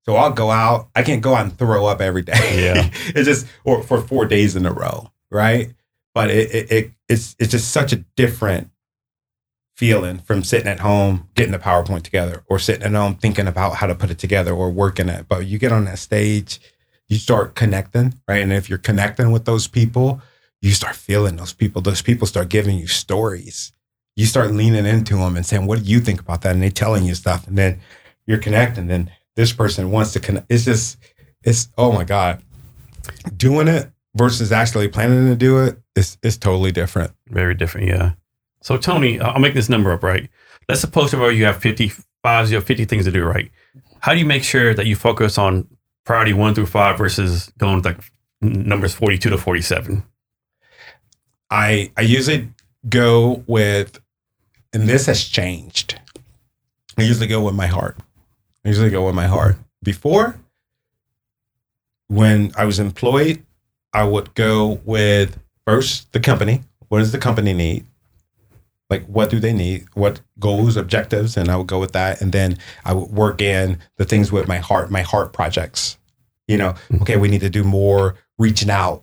So I'll go out. I can't go out and throw up every day. Yeah. it's just or for four days in a row. Right. But it, it, it it's it's just such a different feeling from sitting at home getting the PowerPoint together or sitting at home thinking about how to put it together or working it. But you get on that stage, you start connecting, right? And if you're connecting with those people, you start feeling those people. Those people start giving you stories. You start leaning into them and saying, What do you think about that? And they're telling you stuff. And then you're connecting. And this person wants to connect. It's just, it's, oh my God. Doing it versus actually planning to do it is, is totally different. Very different, yeah. So Tony, I'll make this number up, right? Let's suppose tomorrow you have 55, you have 50 things to do, right? How do you make sure that you focus on priority one through five versus going with like numbers 42 to 47? I I usually go with, and this has changed. I usually go with my heart. I usually go with my heart. Before, when I was employed, I would go with first the company. What does the company need? Like, what do they need? What goals, objectives? And I would go with that. And then I would work in the things with my heart, my heart projects. You know, mm-hmm. okay, we need to do more reaching out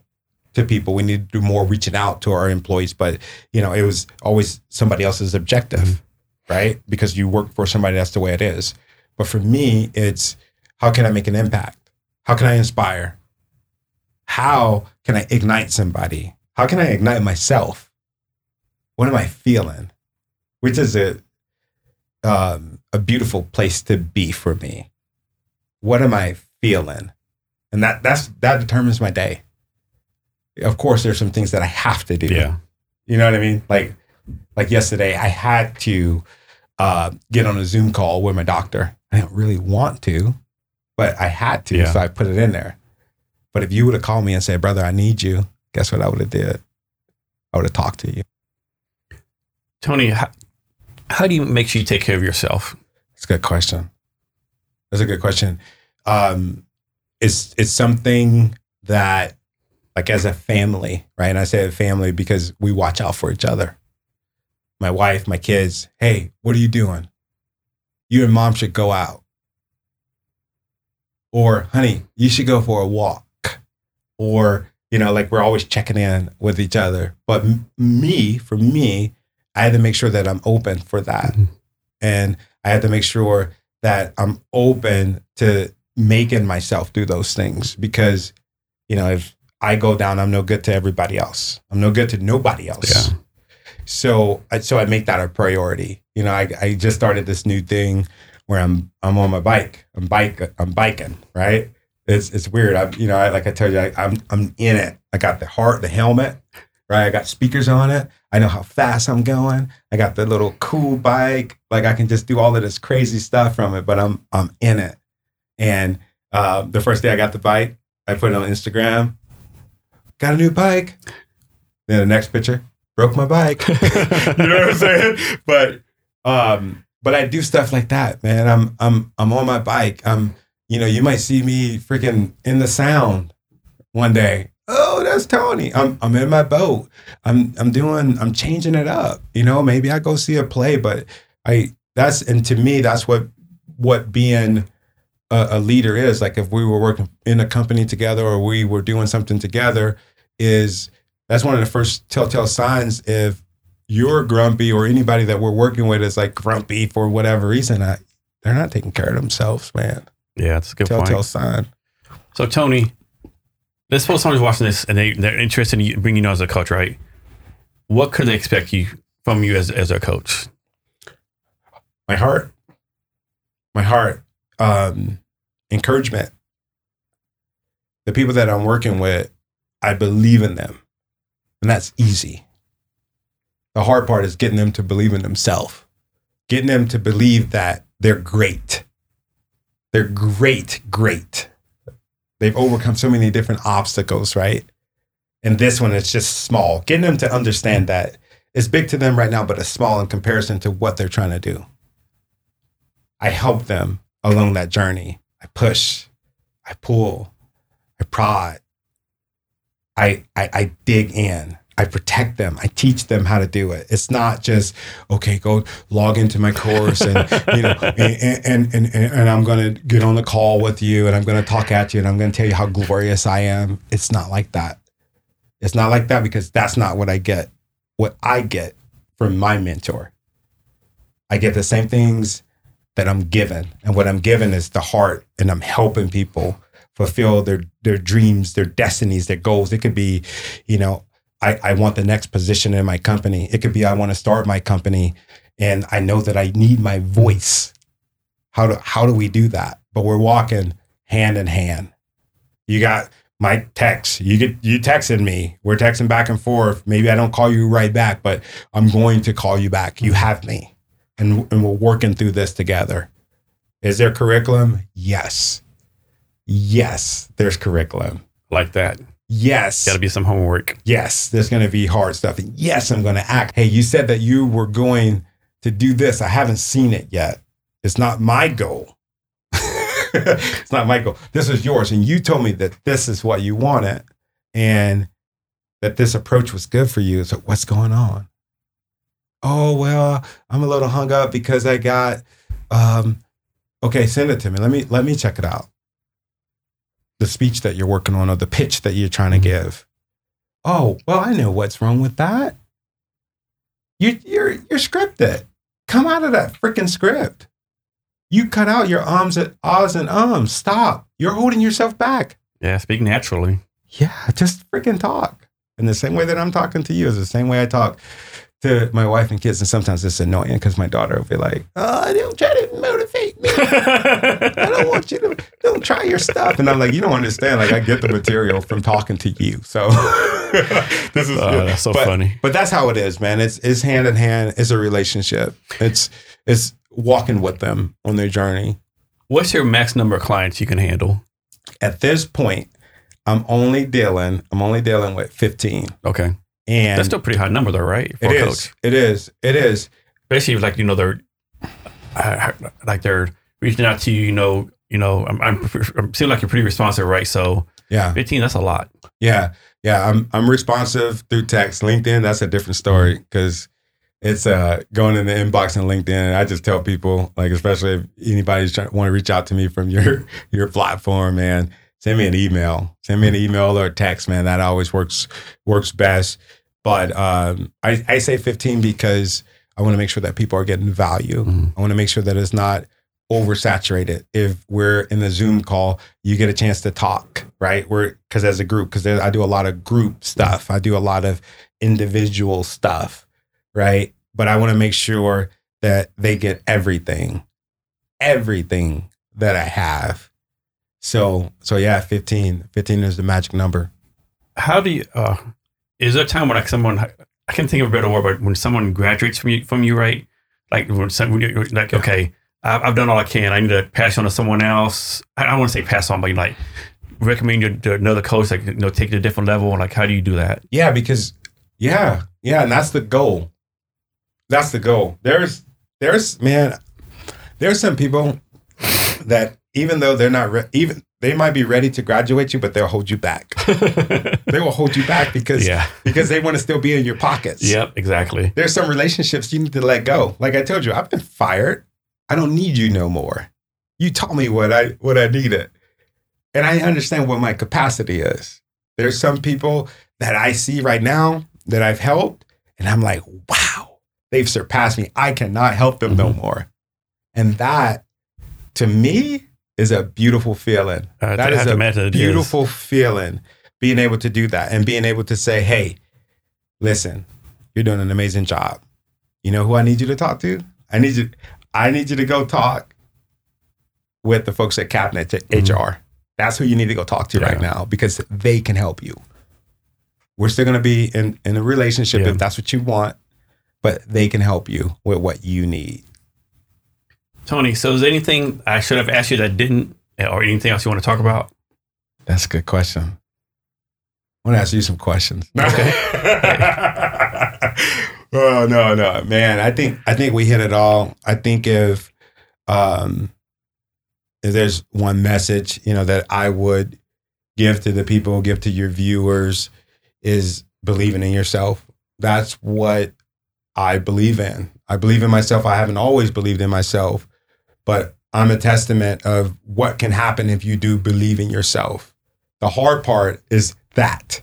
to people. We need to do more reaching out to our employees. But, you know, it was always somebody else's objective, mm-hmm. right? Because you work for somebody, that's the way it is. But for me, it's how can I make an impact? How can I inspire? How can I ignite somebody? How can I ignite myself? What am I feeling? Which is a um, a beautiful place to be for me. What am I feeling? And that that's that determines my day. Of course, there's some things that I have to do. Yeah. You know what I mean? Like like yesterday, I had to uh, get on a Zoom call with my doctor. I don't really want to, but I had to, Yeah. so I put it in there. But if you would have called me and said, "Brother, I need you," guess what I would have did? I would have talked to you. Tony, how, how do you make sure you take care of yourself? That's a good question. That's a good question. Um, it's it's something that, like, as a family, right? And I say a family because we watch out for each other. My wife, my kids. Hey, what are you doing? You and mom should go out. Or, honey, you should go for a walk. Or, you know, like we're always checking in with each other. But me, for me, I had to make sure that I'm open for that. Mhm. And I had to make sure that I'm open to making myself do those things because, you know, if I go down, I'm no good to everybody else. I'm no good to nobody else. Yeah. So, I, so I make that a priority. You know, I, I just started this new thing where I'm I'm on my bike. I'm bike I'm biking. Right. It's it's weird. I'm you know I, like I tell you I, I'm I'm in it. I got the heart, the helmet. Right. I got speakers on it. I know how fast I'm going. I got the little cool bike. Like I can just do all of this crazy stuff from it. But I'm I'm in it. And uh, the first day I got the bike, I put it on Instagram. got a new bike. Then the next picture, broke my bike. you know what I'm saying? But um, but I do stuff like that, man. I'm I'm I'm on my bike. I'm you know, you might see me freaking in the sound one day. Oh, that's Tony. I'm I'm in my boat. I'm I'm doing I'm changing it up. You know, maybe I go see a play, but I that's and to me that's what what being a, a leader is. Like if we were working in a company together or we were doing something together, is that's one of the first telltale signs if you're grumpy or anybody that we're working with is like grumpy for whatever reason, I, they're not taking care of themselves, man. Yeah, that's a good Telltale point. sign. So Tony, let's suppose someone's watching this and they they're interested in bringing you on as a coach, right? What could they expect you from you as as a coach? My heart, my heart, um, encouragement. The people that I'm working with, I believe in them, and that's easy. The hard part is getting them to believe in themselves, getting them to believe that they're great. They're great, great. They've overcome so many different obstacles, right? And this one is just small. Getting them to understand that it's big to them right now, but it's small in comparison to what they're trying to do. I help them along that journey. I push, I pull, I prod, I, I, I dig in. I protect them. I teach them how to do it. It's not just okay. Go log into my course, and you know, and and and, and I'm going to get on the call with you, and I'm going to talk at you, and I'm going to tell you how glorious I am. It's not like that. It's not like that because that's not what I get. What I get from my mentor, I get the same things that I'm given, and what I'm given is the heart, and I'm helping people fulfill their their dreams, their destinies, their goals. It could be, you know, I, I want the next position in my company. It could be I want to start my company and I know that I need my voice. How do how do we do that? But we're walking hand in hand. You got my text. You get you texted me. We're texting back and forth. Maybe I don't call you right back, but I'm going to call you back. You have me. And, and we're working through this together. Is there curriculum? Yes. Yes, there's curriculum. Like that. Yes. Got to be some homework. yes, there's going to be hard stuff. And yes, I'm going to act. Hey, you said that you were going to do this. I haven't seen it yet. It's not my goal. it's not my goal. This is yours. And you told me that this is what you wanted and that this approach was good for you. So what's going on? Oh, well, I'm a little hung up because I got um okay, send it to me. Let me let me check it out. The speech that you're working on or the pitch that you're trying to mm-hmm. give. Oh, well, I know what's wrong with that. You, you're you're scripted. Come out of that freaking script. You cut out your ums and ahs and ums. Stop. You're holding yourself back. Yeah, speak naturally. Yeah, just freaking talk. And the same way that I'm talking to you is the same way I talk to my wife and kids. And sometimes it's annoying because my daughter will be like, "Oh, don't try to motivate me. I don't want you to don't try your stuff." And I'm like, "You don't understand. Like, I get the material from talking to you. So this is Oh, that's so but, funny. But that's how it is, man. It's it's hand in hand. It's a relationship. It's it's walking with them on their journey. What's your max number of clients you can handle? At this point, I'm only dealing. I'm only dealing with 15, Okay, and that's still a pretty high number, though, right? For It a is. It is. It is. Especially like you know they're uh, like they're reaching out to you. You know, you know. I'm, I'm, I'm seem like you're pretty responsive, right? So Yeah. 15, that's a lot. Yeah. Yeah. I'm I'm responsive through text. LinkedIn, that's a different story because it's uh going in the inbox on LinkedIn. I just tell people, like, especially if anybody's trying to want to reach out to me from your your platform, man, send me an email. Send me an email or a text, man. That always works works best. But um I, I say 15 because I want to make sure that people are getting value. Mhm. I want to make sure that it's not oversaturated. If we're in the Zoom call, you get a chance to talk, right? We're because as a group, because I do a lot of group stuff, I do a lot of individual stuff, right? But I want to make sure that they get everything, everything that I have. So, so yeah, 15, 15 is the magic number. How do you? Uh, is there a time when like someone? I can't think of a better word, but when someone graduates from you, from you, right? Like when someone, you're like, okay, I've, I've done all I can. I need to pass on to someone else. I don't want to say pass on, but like recommend you to another coach, like you know, take it to a different level? Like, how do you do that? Yeah, because yeah, yeah, and that's the goal. That's the goal. There's there's man, there's some people that even though they're not re- even they might be ready to graduate you, but they'll hold you back. they will hold you back because Yeah. because they want to still be in your pockets. Yep, exactly. There's some relationships you need to let go. Like I told you, I've been fired. I don't need you no more. You taught me what I what I needed. And I understand what my capacity is. There's some people that I see right now that I've helped, and I'm like, wow, they've surpassed me. I cannot help them no Mhm. more. And that to me is a beautiful feeling. Uh, That is to a imagine it is. beautiful feeling being able to do that and being able to say, hey, listen, you're doing an amazing job. You know who I need you to talk to? I need you, I need you to go talk with the folks at Cavness Mhm. HR. That's who you need to go talk to right now because they can help you. We're still gonna be in, in a relationship Yeah. if that's what you want, but they can help you with what you need. Tony, so is there anything I should have asked you that didn't, or anything else you want to talk about? That's a good question. I want to ask you some questions. oh no, no, man. I think I think we hit it all. I think if um if there's one message, you know, that I would give to the people, give to your viewers is believing in yourself. That's what I believe in. I believe in myself. I haven't always believed in myself, but I'm a testament of what can happen if you do believe in yourself. The hard part is that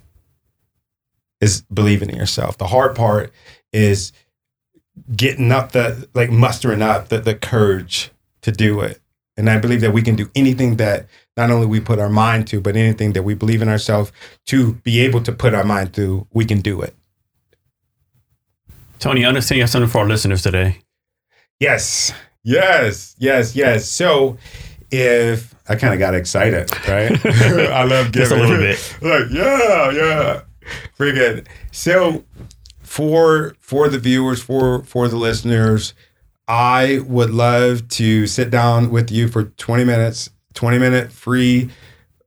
is believing in yourself. The hard part is getting up the like mustering up the, the courage to do it. And I believe that we can do anything that not only we put our mind to, but anything that we believe in ourselves to be able to put our mind to, we can do it. Tony, I understand you have something for our listeners today. Yes. Yes. Yes. Yes. So if I kind of got excited, right? I love giving Just a little bit. like, yeah, yeah. Pretty good. So for for the viewers, for for the listeners, I would love to sit down with you for 20 minutes, 20 minute free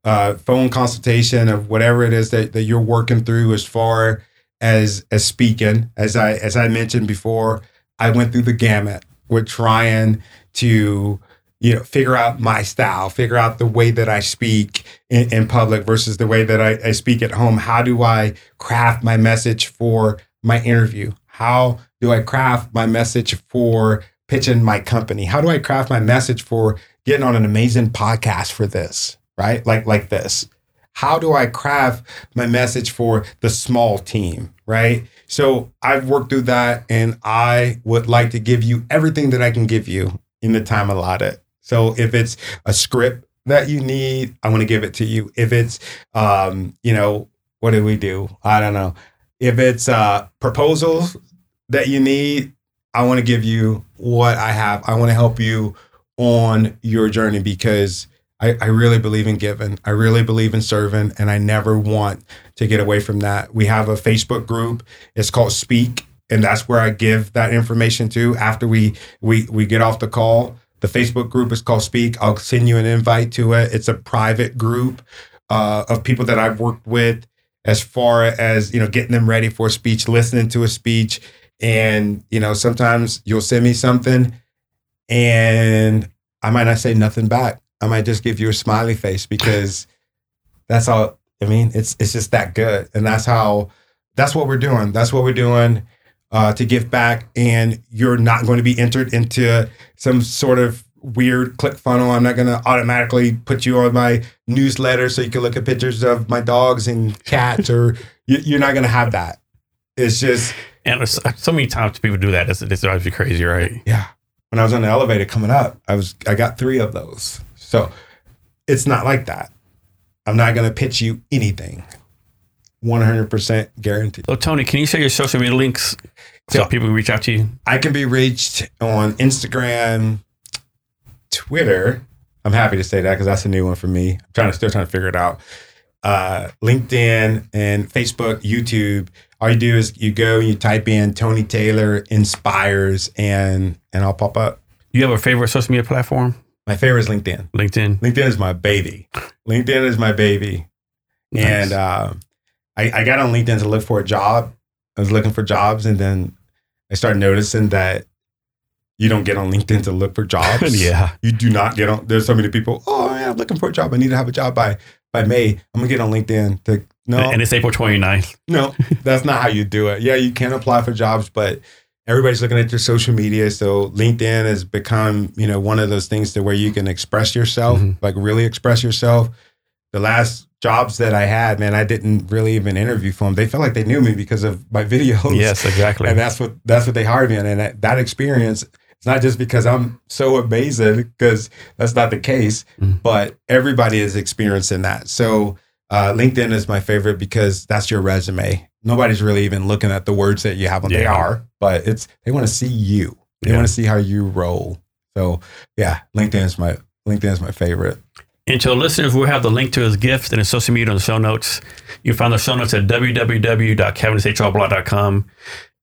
uh, phone consultation of whatever it is that, that you're working through as far as as speaking. As I as I mentioned before, I went through the gamut. We're trying to you know figure out my style, figure out the way that I speak in, in public versus the way that I, I speak at home. How do I craft my message for my interview? How do I craft my message for pitching my company? How do I craft my message for getting on an amazing podcast for this? Right? Like like this. How do I craft my message for the small team? Right? So I've worked through that and I would like to give you everything that I can give you in the time allotted. So if it's a script that you need, I want to give it to you. If it's um, you know, what do we do? I don't know. If it's uh proposals that you need, I want to give you what I have. I want to help you on your journey because I, I really believe in giving. I really believe in serving, and I never want to get away from that. We have a Facebook group. It's called Speak, and that's where I give that information to after we we we get off the call. The Facebook group is called Speak. I'll send you an invite to it. It's a private group uh, of people that I've worked with as far as you know getting them ready for a speech, listening to a speech, and you know sometimes you'll send me something, and I might not say nothing back. I might just give you a smiley face because that's all. I mean, it's it's just that good, and that's how. That's what we're doing. That's what we're doing uh, to give back, and you're not going to be entered into some sort of weird click funnel. I'm not going to automatically put you on my newsletter so you can look at pictures of my dogs and cats, or you, you're not going to have that. It's just And so many times people do that. It's, it drives you crazy, right? yeah. When I was on the elevator coming up, I was I got three of those. So it's not like that. I'm not going to pitch you anything. 100% guaranteed. So, Tony, can you share your social media links so Yeah. people can reach out to you? I can be reached on Instagram, Twitter. I'm happy to say that because that's a new one for me. I'm trying to still trying to figure it out. Uh, LinkedIn and Facebook, YouTube. All you do is you go and you type in Tony Taylor inspires and and I'll pop up. Do you have a favorite social media platform? My favorite is LinkedIn. LinkedIn. LinkedIn is my baby. LinkedIn is my baby. Nice. And uh, I, I got on LinkedIn to look for a job. I was looking for jobs, and then I started noticing that you don't get on LinkedIn to look for jobs. yeah. You do not get on. There's so many people. Oh, man, I'm looking for a job. I need to have a job by by May. I'm gonna get on LinkedIn to no, And it's April 29th. no, that's not how you do it. Yeah, you can apply for jobs, but everybody's looking at your social media. So LinkedIn has become, you know, one of those things to where you can express yourself, Mhm. like really express yourself. The last jobs that I had, man, I didn't really even interview for them. They felt like they knew me because of my videos. Yes, exactly. And that's what that's what they hired me on. And that, that experience, it's not just because I'm so amazing, because that's not the case, Mhm. but everybody is experiencing that. So uh, LinkedIn is my favorite because that's your resume. Nobody's really even looking at the words that you have on. They are, but it's they want to see you. They Yeah. want to see how you roll. So yeah, LinkedIn is my LinkedIn is my favorite. And to our listeners, we'll have the link to his gifts and his social media on the show notes. You can find the show notes at www.cavnesshrblog.com.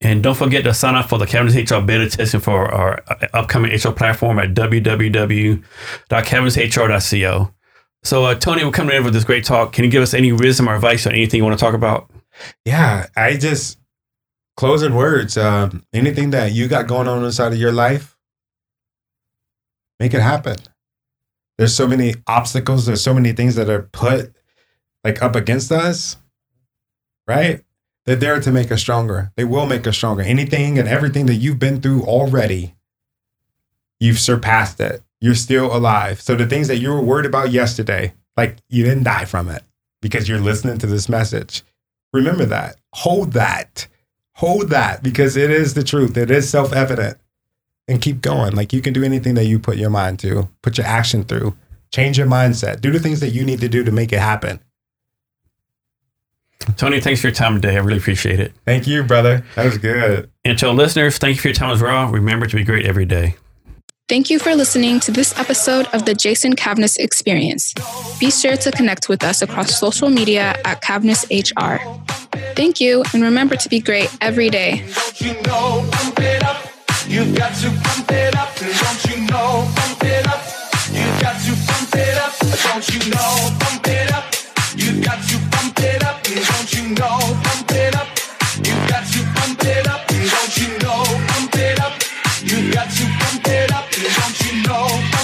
And don't forget to sign up for the Cavness HR beta testing for our uh, upcoming HR platform at www.cavnesshr.co. So, uh, Tony, we're coming in with this great talk. Can you give us any wisdom or advice on anything you want to talk about? Yeah, I just closing words. Um, anything that you got going on inside of your life, make it happen. There's so many obstacles. There's so many things that are put like up against us, right? They're there to make us stronger. They will make us stronger. Anything and everything that you've been through already, you've surpassed it. You're still alive. So the things that you were worried about yesterday, like you didn't die from it because you're listening to this message. Remember that. Hold that. Hold that because it is the truth. It is self evident. And keep going. Like you can do anything that you put your mind to, put your action through, change your mindset, do the things that you need to do to make it happen. Tony, thanks for your time today. I really appreciate it. Thank you, brother. That was good. And to our listeners, thank you for your time as well. Remember to be great every day. Thank you for listening to this episode of the Jason Cavness Experience. Be sure to connect with us across social media at Cavness HR. Thank you, and remember to be great every day. You know, You've got to pump it up, don't you know? Pump it up. You've got to pump it up, don't you know? Pump it up. You've got to pump it up, don't you know? Pump it up. You've got to pump it up, don't you know? Pump it up. You've got to pump don't you know?